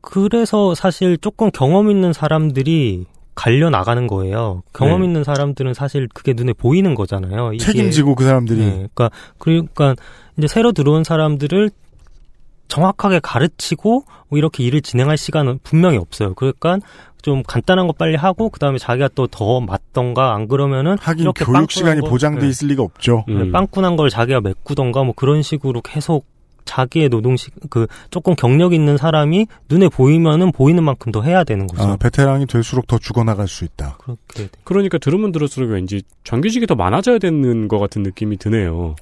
Speaker 6: 그래서 사실 조금 경험 있는 사람들이 갈려 나가는 거예요. 경험
Speaker 2: 네.
Speaker 6: 있는 사람들은 사실 그게 눈에 보이는 거잖아요. 이게-
Speaker 2: 책임지고 그 사람들이
Speaker 6: 네, 그러니까 그러니까 이제 새로 들어온 사람들을 정확하게 가르치고 뭐 이렇게 일을 진행할 시간은 분명히 없어요. 그러니까 좀 간단한 거 빨리 하고 그다음에 자기가 또 더 맞던가 안 그러면은
Speaker 2: 하긴
Speaker 6: 이렇게
Speaker 2: 교육 시간이
Speaker 6: 거-
Speaker 2: 보장돼
Speaker 6: 네.
Speaker 2: 있을 리가 없죠.
Speaker 3: 음.
Speaker 6: 네, 빵꾸난 걸 자기가 메꾸던가 뭐 그런 식으로 계속 자기의 노동시 그 조금 경력 있는 사람이 눈에 보이면은 보이는 만큼 더 해야 되는 거죠.
Speaker 2: 아, 베테랑이 될수록 더 죽어나갈 수 있다.
Speaker 6: 그렇게 돼.
Speaker 3: 그러니까 들으면 들을수록 왠지 정규직이 더 많아져야 되는 것 같은 느낌이 드네요.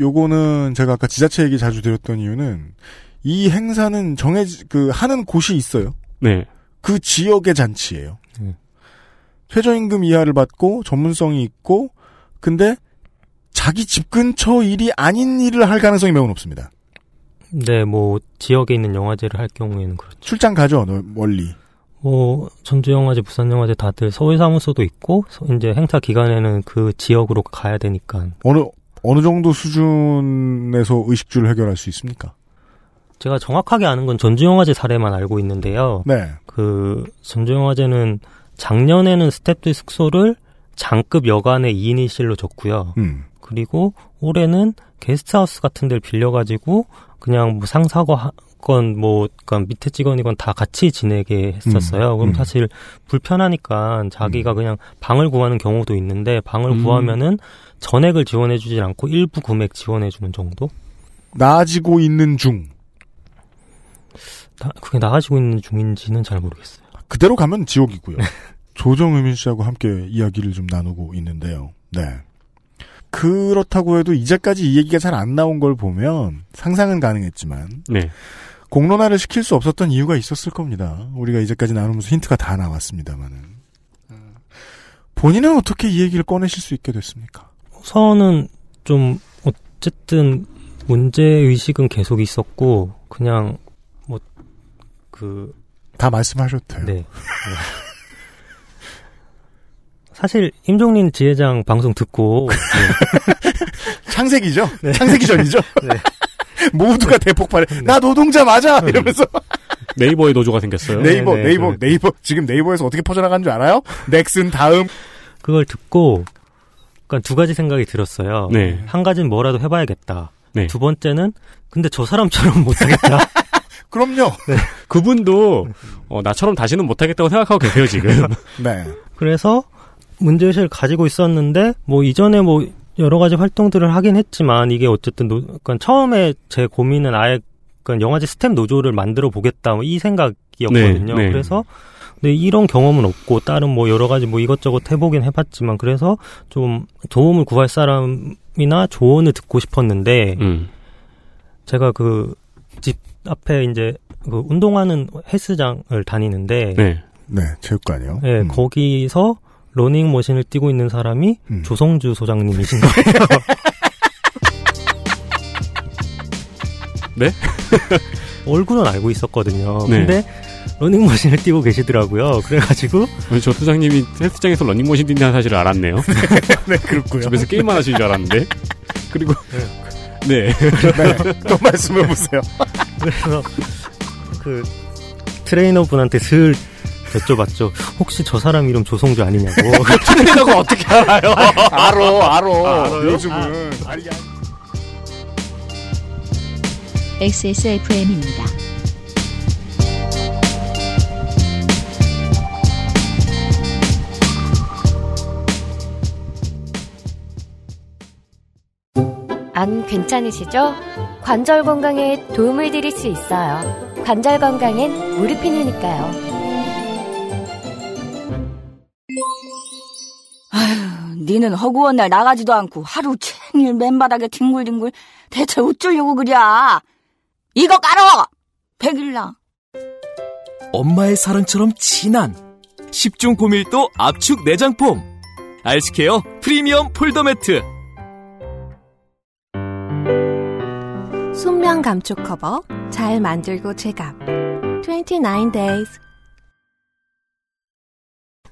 Speaker 2: 요거는 제가 아까 지자체 얘기 자주 드렸던 이유는 이 행사는 정해지 그 하는 곳이 있어요.
Speaker 3: 네.
Speaker 2: 그 지역의 잔치예요.
Speaker 6: 음.
Speaker 2: 최저임금 이하를 받고 전문성이 있고 근데 자기 집 근처 일이 아닌 일을 할 가능성이 매우 높습니다.
Speaker 6: 네, 뭐 지역에 있는 영화제를 할 경우에는 그렇죠.
Speaker 2: 출장 가죠, 너- 멀리.
Speaker 6: 뭐 전주 영화제, 부산 영화제 다들 서울 사무소도 있고 서- 이제 행사 기간에는 그 지역으로 가야 되니까
Speaker 2: 어느 어느 정도 수준에서 의식주를 해결할 수 있습니까?
Speaker 6: 제가 정확하게 아는 건 전주 영화제 사례만 알고 있는데요.
Speaker 2: 네.
Speaker 6: 그 전주 영화제는 작년에는 스탭들 숙소를 장급 여관의 2인 1실로 줬고요.
Speaker 2: 음.
Speaker 6: 그리고 올해는 게스트하우스 같은 데를 빌려가지고 그냥 뭐 상사건 뭐 그러니까 밑에 직원이건 다 같이 지내게 했었어요.
Speaker 2: 음,
Speaker 6: 그럼
Speaker 2: 음.
Speaker 6: 사실 불편하니까 자기가 그냥 방을 구하는 경우도 있는데 방을
Speaker 3: 음.
Speaker 6: 구하면은 전액을 지원해 주질 않고 일부 금액 지원해 주는 정도?
Speaker 2: 나아지고 있는 중.
Speaker 6: 다- 그게 나가지고 있는 중인지는 잘 모르겠어요.
Speaker 2: 그대로 가면 지옥이고요. 조정의민 씨하고 함께 이야기를 좀 나누고 있는데요. 네. 그렇다고 해도 이제까지 이 얘기가 잘 안 나온 걸 보면 상상은 가능했지만
Speaker 3: 네.
Speaker 2: 공론화를 시킬 수 없었던 이유가 있었을 겁니다. 우리가 이제까지 나누면서 힌트가 다 나왔습니다만은. 본인은 어떻게 이 얘기를 꺼내실 수 있게 됐습니까?
Speaker 6: 우선은 좀 어쨌든 문제 의식은 계속 있었고 그냥 뭐 그
Speaker 2: 다 말씀하셔도 돼요.
Speaker 6: 네. 사실 임종린 지회장 방송 듣고
Speaker 2: 창세기죠? 창세기 전이죠?
Speaker 6: 네.
Speaker 2: 모두가 대폭발해. 나 노동자 맞아! 이러면서.
Speaker 3: 네이버에 노조가 생겼어요.
Speaker 2: 네이버,
Speaker 6: 네,
Speaker 2: 네이버,
Speaker 6: 네.
Speaker 2: 네이버. 지금 네이버에서 어떻게 퍼져나가는 줄 알아요? 넥슨 다음.
Speaker 6: 그걸 듣고 그러니까 두 가지 생각이 들었어요.
Speaker 3: 네.
Speaker 6: 한 가지는 뭐라도 해봐야겠다.
Speaker 3: 네.
Speaker 6: 두 번째는 근데 저 사람처럼 못하겠다.
Speaker 2: 그럼요.
Speaker 3: 그분도 어, 나처럼 다시는 못하겠다고 생각하고 계세요 지금.
Speaker 2: 네.
Speaker 6: 그래서 문제의식을 가지고 있었는데 뭐 이전에 뭐 여러 가지 활동들을 하긴 했지만 이게 어쨌든 노, 그러니까 처음에 제 고민은 아예 그러니까 영화제 스텝 노조를 만들어 보겠다 뭐 이 생각이었거든요.
Speaker 3: 네, 네.
Speaker 6: 그래서 근데 이런 경험은 없고 다른 뭐 여러 가지 뭐 이것저것 해보긴 해봤지만 그래서 좀 도움을 구할 사람이나 조언을 듣고 싶었는데
Speaker 3: 음.
Speaker 6: 제가 그 집 앞에 이제 그 운동하는 헬스장을 다니는데
Speaker 3: 네.
Speaker 2: 네, 체육관이요.
Speaker 6: 예,
Speaker 2: 음.
Speaker 6: 거기서 러닝 머신을 뛰고 있는 사람이
Speaker 2: 음.
Speaker 6: 조성주 소장님이신 거예요.
Speaker 3: 네?
Speaker 6: 얼굴은 알고 있었거든요.
Speaker 3: 네.
Speaker 6: 근데 러닝머신을 뛰고 계시더라고요. 그래가지고
Speaker 3: 저 소장님이 헬스장에서 런닝머신 뛴다는 사실을 알았네요.
Speaker 2: 네, 그렇고요.
Speaker 3: 집에서 게임만 하시는 줄 알았는데. 그리고 네.
Speaker 2: 네, 또 말씀해 보세요.
Speaker 6: 그래서 그 트레이너 분한테 슬 여쭤봤죠. 혹시 저 사람 이름 조성주 아니냐고.
Speaker 3: 트레이너가 어떻게 알아요?
Speaker 2: 알어, 알어. 요즘은. 알리, 알리.
Speaker 1: XSFM입니다.
Speaker 8: 안 괜찮으시죠? 관절 건강에 도움을 드릴 수 있어요. 관절 건강엔 무르핀이니까요.
Speaker 9: 아휴, 니는 허구한 날 나가지도 않고 하루 종일 맨바닥에 뒹굴뒹굴 대체 어쩌려고 그래? 이거 깔어! 백일랑.
Speaker 10: 엄마의 사랑처럼 진한 10중 고밀도 압축 내장폼 알스케어 프리미엄 폴더 매트
Speaker 11: 순면 감촉 커버 잘 만들고 제갑 29 days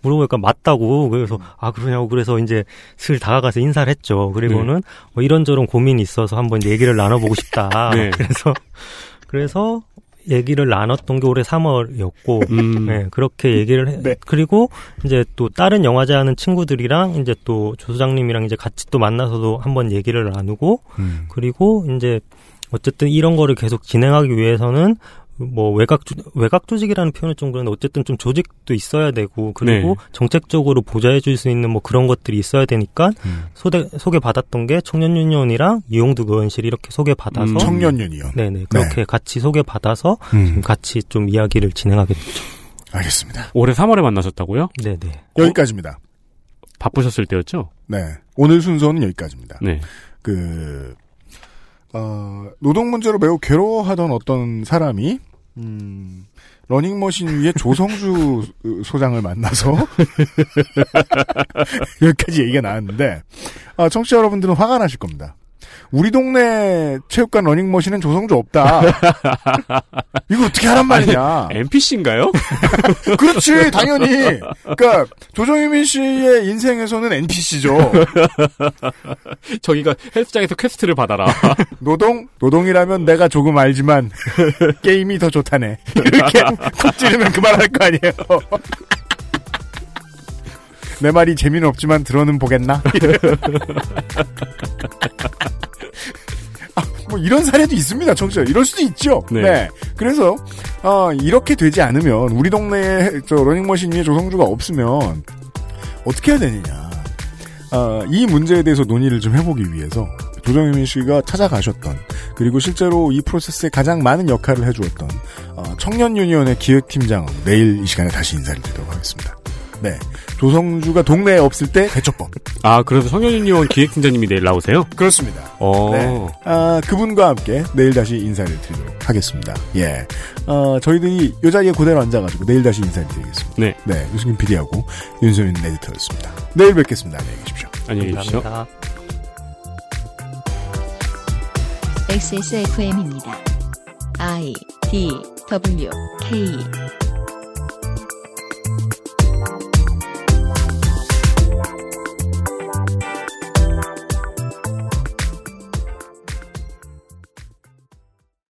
Speaker 6: 물어보니까 맞다고 그래서 아 그러냐고 그래서 이제 슬 다가가서 인사를 했죠. 그리고는 뭐 이런저런 고민이 있어서 한번 얘기를 나눠보고 싶다.
Speaker 3: 네.
Speaker 6: 그래서 그래서 얘기를 나눴던 게 올해 3월이었고,
Speaker 3: 음.
Speaker 6: 네, 그렇게 얘기를 해.
Speaker 2: 네.
Speaker 6: 그리고 이제 또 다른 영화제 하는 친구들이랑 이제 또 조소장님이랑 이제 같이 또 만나서도 한번 얘기를 나누고,
Speaker 2: 음.
Speaker 6: 그리고 이제 어쨌든 이런 거를 계속 진행하기 위해서는 뭐 외곽 조, 외곽 조직이라는 표현을 좀 그런데 어쨌든 좀 조직도 있어야 되고 그리고
Speaker 3: 네.
Speaker 6: 정책적으로 보좌해 줄 수 있는 뭐 그런 것들이 있어야 되니까
Speaker 2: 음.
Speaker 6: 소개 소개 받았던 게 청년 유니온이랑 이용득 의원실 이렇게 소개 받아서
Speaker 3: 음.
Speaker 2: 청년 유니언.
Speaker 6: 네네 그렇게 같이 소개 받아서
Speaker 2: 음.
Speaker 6: 같이 좀 이야기를 진행하게 됐죠.
Speaker 2: 알겠습니다.
Speaker 3: 올해 3월에 만나셨다고요?
Speaker 6: 네네.
Speaker 2: 여기까지입니다.
Speaker 3: 바쁘셨을 때였죠?
Speaker 2: 네. 오늘 순서는 여기까지입니다.
Speaker 3: 네.
Speaker 2: 그, 어, 노동 문제로 매우 괴로워하던 어떤 사람이, 음, 러닝머신 위에 조성주 소장을 만나서, 여기까지 얘기가 나왔는데, 아, 청취자 여러분들은 화가 나실 겁니다. 우리 동네 체육관 러닝머신은 조성주 없다. 이거 어떻게 하란 말이냐.
Speaker 3: NPC인가요?
Speaker 2: 그렇지, 당연히. 그러니까 조정의민 씨의 인생에서는 NPC죠.
Speaker 3: 저기가 헬스장에서 퀘스트를 받아라.
Speaker 2: 노동? 노동이라면 내가 조금 알지만 게임이 더 좋다네. 이렇게 콕 찌르면 그만할 거 아니에요. 내 말이 재미는 없지만 들어는 보겠나? 아, 뭐 이런 사례도 있습니다, 청취자. 이럴 수도 있죠.
Speaker 3: 네.
Speaker 2: 네. 그래서 어, 이렇게 되지 않으면 우리 동네에 저 러닝머신 위에 조성주가 없으면 어떻게 해야 되느냐. 어, 이 문제에 대해서 논의를 좀 해보기 위해서 조정유민 씨가 찾아가셨던 그리고 실제로 이 프로세스에 가장 많은 역할을 해주었던 어, 청년 유니온의 기획팀장 내일 이 시간에 다시 인사를 드리도록 하겠습니다. 네, 조성주가 동네에 없을 때 대처법
Speaker 3: 아, 그래서 청년유니온 기획팀장님이 내일 나오세요?
Speaker 2: 그렇습니다.
Speaker 3: 어.
Speaker 2: 네, 아, 그분과 함께 내일 다시 인사를 드리도록 하겠습니다. 예, 어, 저희들이 이 자리에 그대로 앉아가지고 내일 다시 인사를 드리겠습니다.
Speaker 3: 네.
Speaker 2: 네, 유승균 PD하고 윤소민 에디터였습니다. 내일 뵙겠습니다. 안녕히 계십시오.
Speaker 3: 안녕히 계십시오.
Speaker 6: 감사합니다.
Speaker 1: XSFM입니다. I D W K